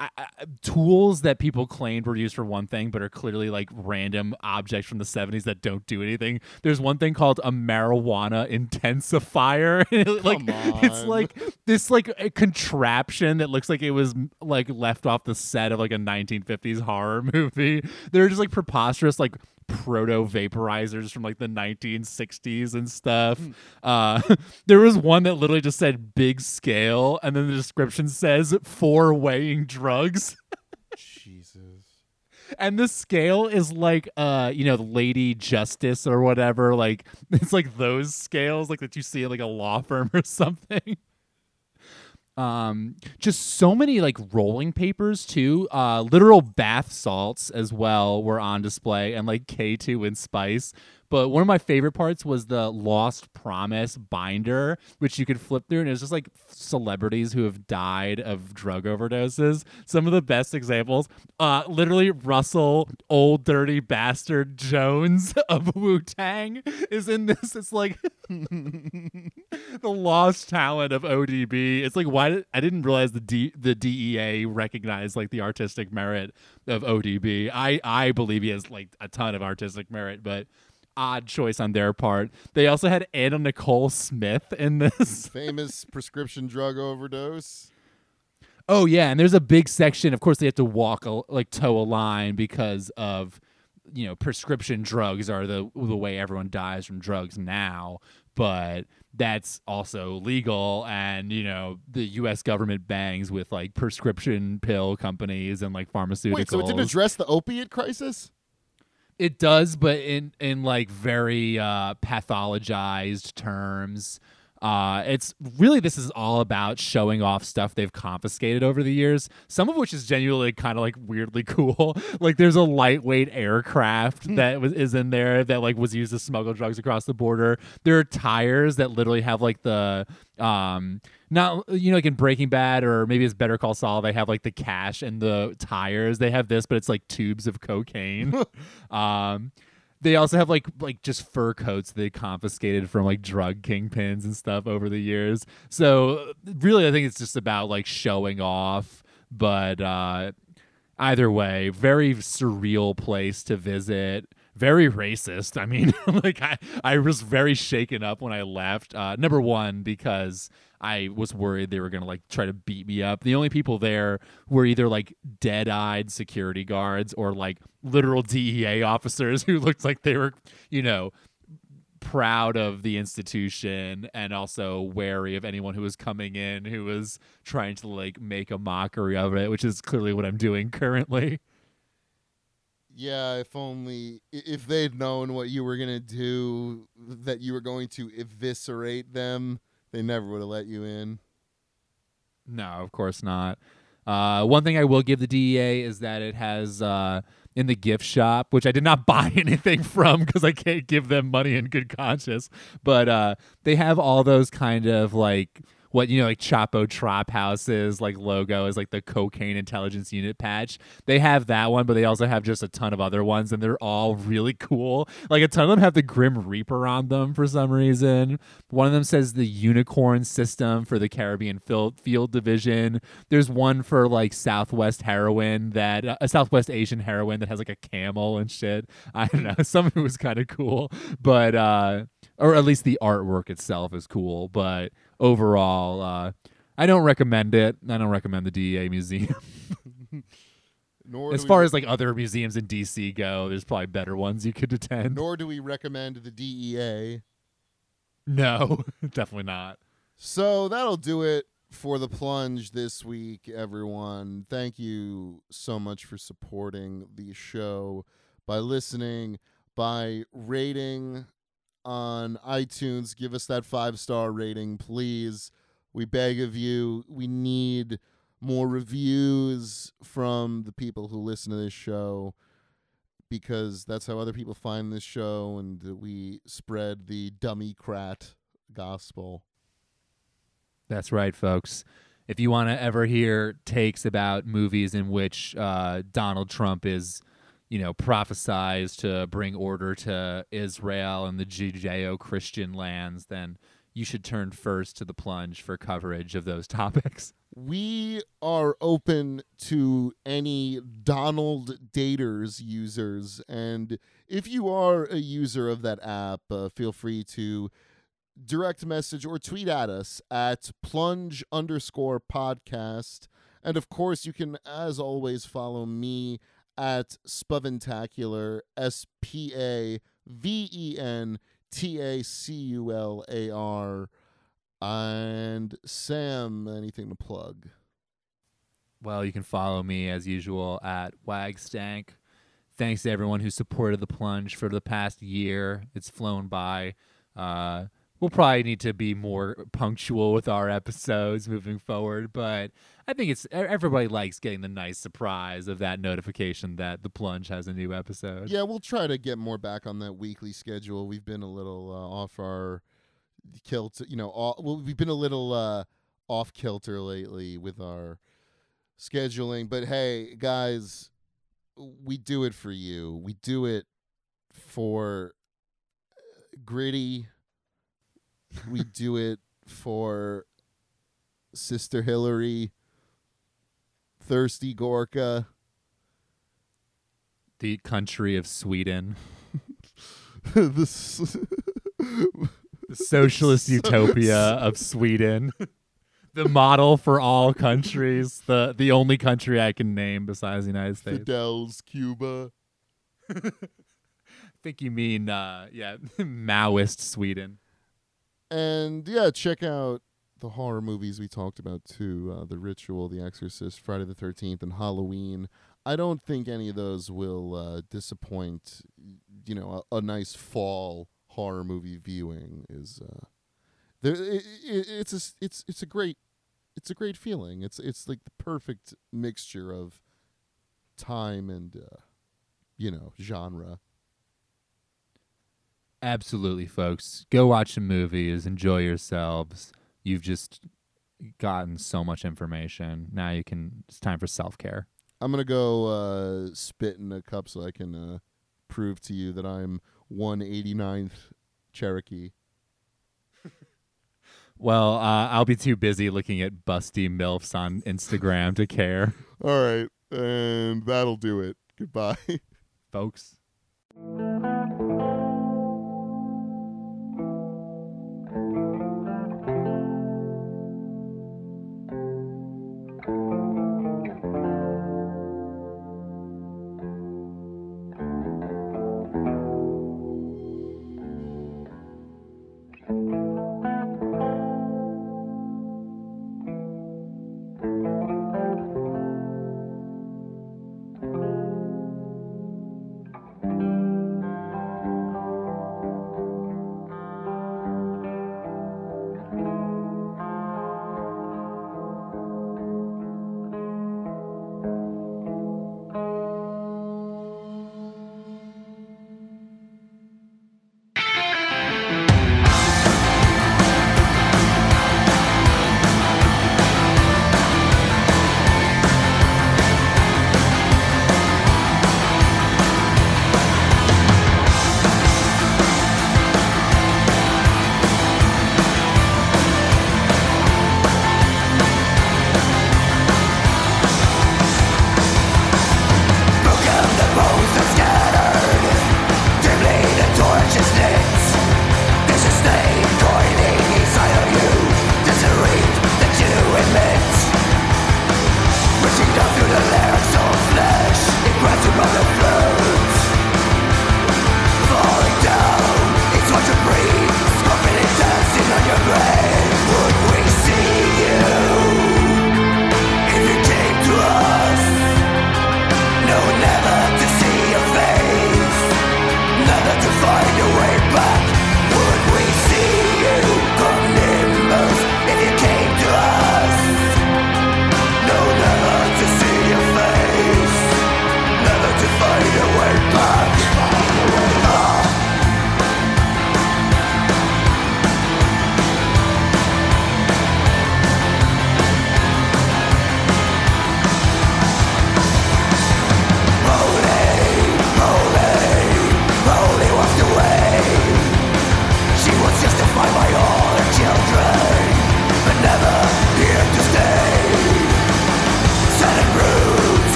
I, I, tools that people claimed were used for one thing, but are clearly like random objects from the 70s that don't do anything. There's one thing called a marijuana intensifier. like it's like this like a contraption that looks like it was like left off the set of like a 1950s horror movie. They're just like preposterous like proto vaporizers from like the 1960s and stuff. Hmm. Uh, there was one that literally just said big scale, and then the description says for weighing drugs. Jesus. And the scale is like, uh, you know, the Lady Justice or whatever. Like it's like those scales, like that you see at like a law firm or something um just so many like rolling papers too. Uh literal bath salts as well were on display and like k2 and spice. But one of my favorite parts was the lost promise binder which you could flip through and it's just like celebrities who have died of drug overdoses. Some of the best examples uh literally russell old dirty bastard jones of wu-tang is in this. It's like the lost talent of odb it's like why did, i didn't realize the D, the dea recognized like the artistic merit of odb i i believe he has like a ton of artistic merit but odd choice on their part. They also had Anna Nicole Smith in this famous prescription drug overdose. Oh yeah, and there's a big section. Of course, they have to walk a, like toe a line because of you know prescription drugs are the the way everyone dies from drugs now. But that's also legal, and you know the U.S. government bangs with like prescription pill companies and like pharmaceuticals. Wait, so it didn't address the opiate crisis? It does, but in in like very uh, pathologized terms. Uh, it's really this is all about showing off stuff they've confiscated over the years. Some of which is genuinely kind of like weirdly cool. like there's a lightweight aircraft that was is in there that like was used to smuggle drugs across the border. There are tires that literally have like the um not you know like in Breaking Bad or maybe it's Better Call Saul they have like the cash and the tires. They have this, but it's like tubes of cocaine. um they also have like like just fur coats they confiscated from like drug kingpins and stuff over the years. So really I think it's just about like showing off, but uh either way, very surreal place to visit. Very racist. I mean, like I, I was very shaken up when I left. Uh, number one, because I was worried they were gonna like try to beat me up. The only people there were either like dead-eyed security guards or like literal DEA officers who looked like they were, you know, proud of the institution and also wary of anyone who was coming in who was trying to like make a mockery of it, which is clearly what I'm doing currently. Yeah, if only if they'd known what you were gonna do, that you were going to eviscerate them, they never would have let you in. No, of course not. Uh, one thing I will give the DEA is that it has uh, in the gift shop, which I did not buy anything from because I can't give them money in good conscience. But uh, they have all those kind of like what you know like Chapo Trap House's like logo is like the cocaine intelligence unit patch. They have that one, but they also have just a ton of other ones, and they're all really cool. Like a ton of them have the Grim Reaper on them for some reason. One of them says the Unicorn System for the Caribbean Field Field Division. There's one for like Southwest heroin that a uh, Southwest Asian heroin that has like a camel and shit. I don't know. Some of it was kind of cool, but uh, or at least the artwork itself is cool, but overall, uh, I don't recommend it. I don't recommend the DEA museum. Nor as far as like other museums in DC go, there's probably better ones you could attend. Nor do we recommend the DEA. No, definitely not. So that'll do it for the plunge this week, everyone. Thank you so much for supporting the show by listening, by rating on iTunes. Give us that five star rating, please. We beg of you. We need more reviews from the people who listen to this show because that's how other people find this show and we spread the dummy crat gospel. That's right, folks. if you want to ever hear takes about movies in which uh, Donald Trump is, you know, prophesized to bring order to Israel and the Judeo-Christian lands, then you should turn first to the plunge for coverage of those topics. We are open to any Donald Daters users. And if you are a user of that app, uh, feel free to direct message or tweet at us at plunge underscore podcast. And of course, you can, as always, follow me at Spaventacular, S P A V E N T A C U L A R. And Sam, anything to plug? Well, you can follow me as usual at Wagstank. Thanks to everyone who supported the plunge for the past year. It's flown by. Uh, we'll probably need to be more punctual with our episodes moving forward, but I think it's everybody likes getting the nice surprise of that notification that the plunge has a new episode. Yeah, we'll try to get more back on that weekly schedule. We've been a little uh, off our kilter, you know, all, well, we've been a little uh, off kilter lately with our scheduling, but hey, guys, we do it for you. We do it for gritty we do it for Sister Hillary, Thirsty Gorka, the country of Sweden, the, s- the socialist utopia of Sweden. the model for all countries, the the only country I can name besides the United States. Fidel's Cuba. I think you mean uh, yeah, Maoist Sweden. And yeah, check out the horror movies we talked about too uh, The Ritual, The Exorcist, Friday the 13th, and Halloween. I don't think any of those will uh, disappoint. You know, a, a, nice fall horror movie viewing is. Uh, there, it, it, it's a it's it's a great it's a great feeling. It's it's like the perfect mixture of time and uh, you know genre. Absolutely, folks. Go watch some movies, enjoy yourselves. You've just gotten so much information. Now you can. It's time for self care. I'm gonna go uh, spit in a cup so I can uh, prove to you that I'm 189th Cherokee. well, uh, I'll be too busy looking at busty milfs on Instagram to care. All right, and that'll do it. Goodbye, folks.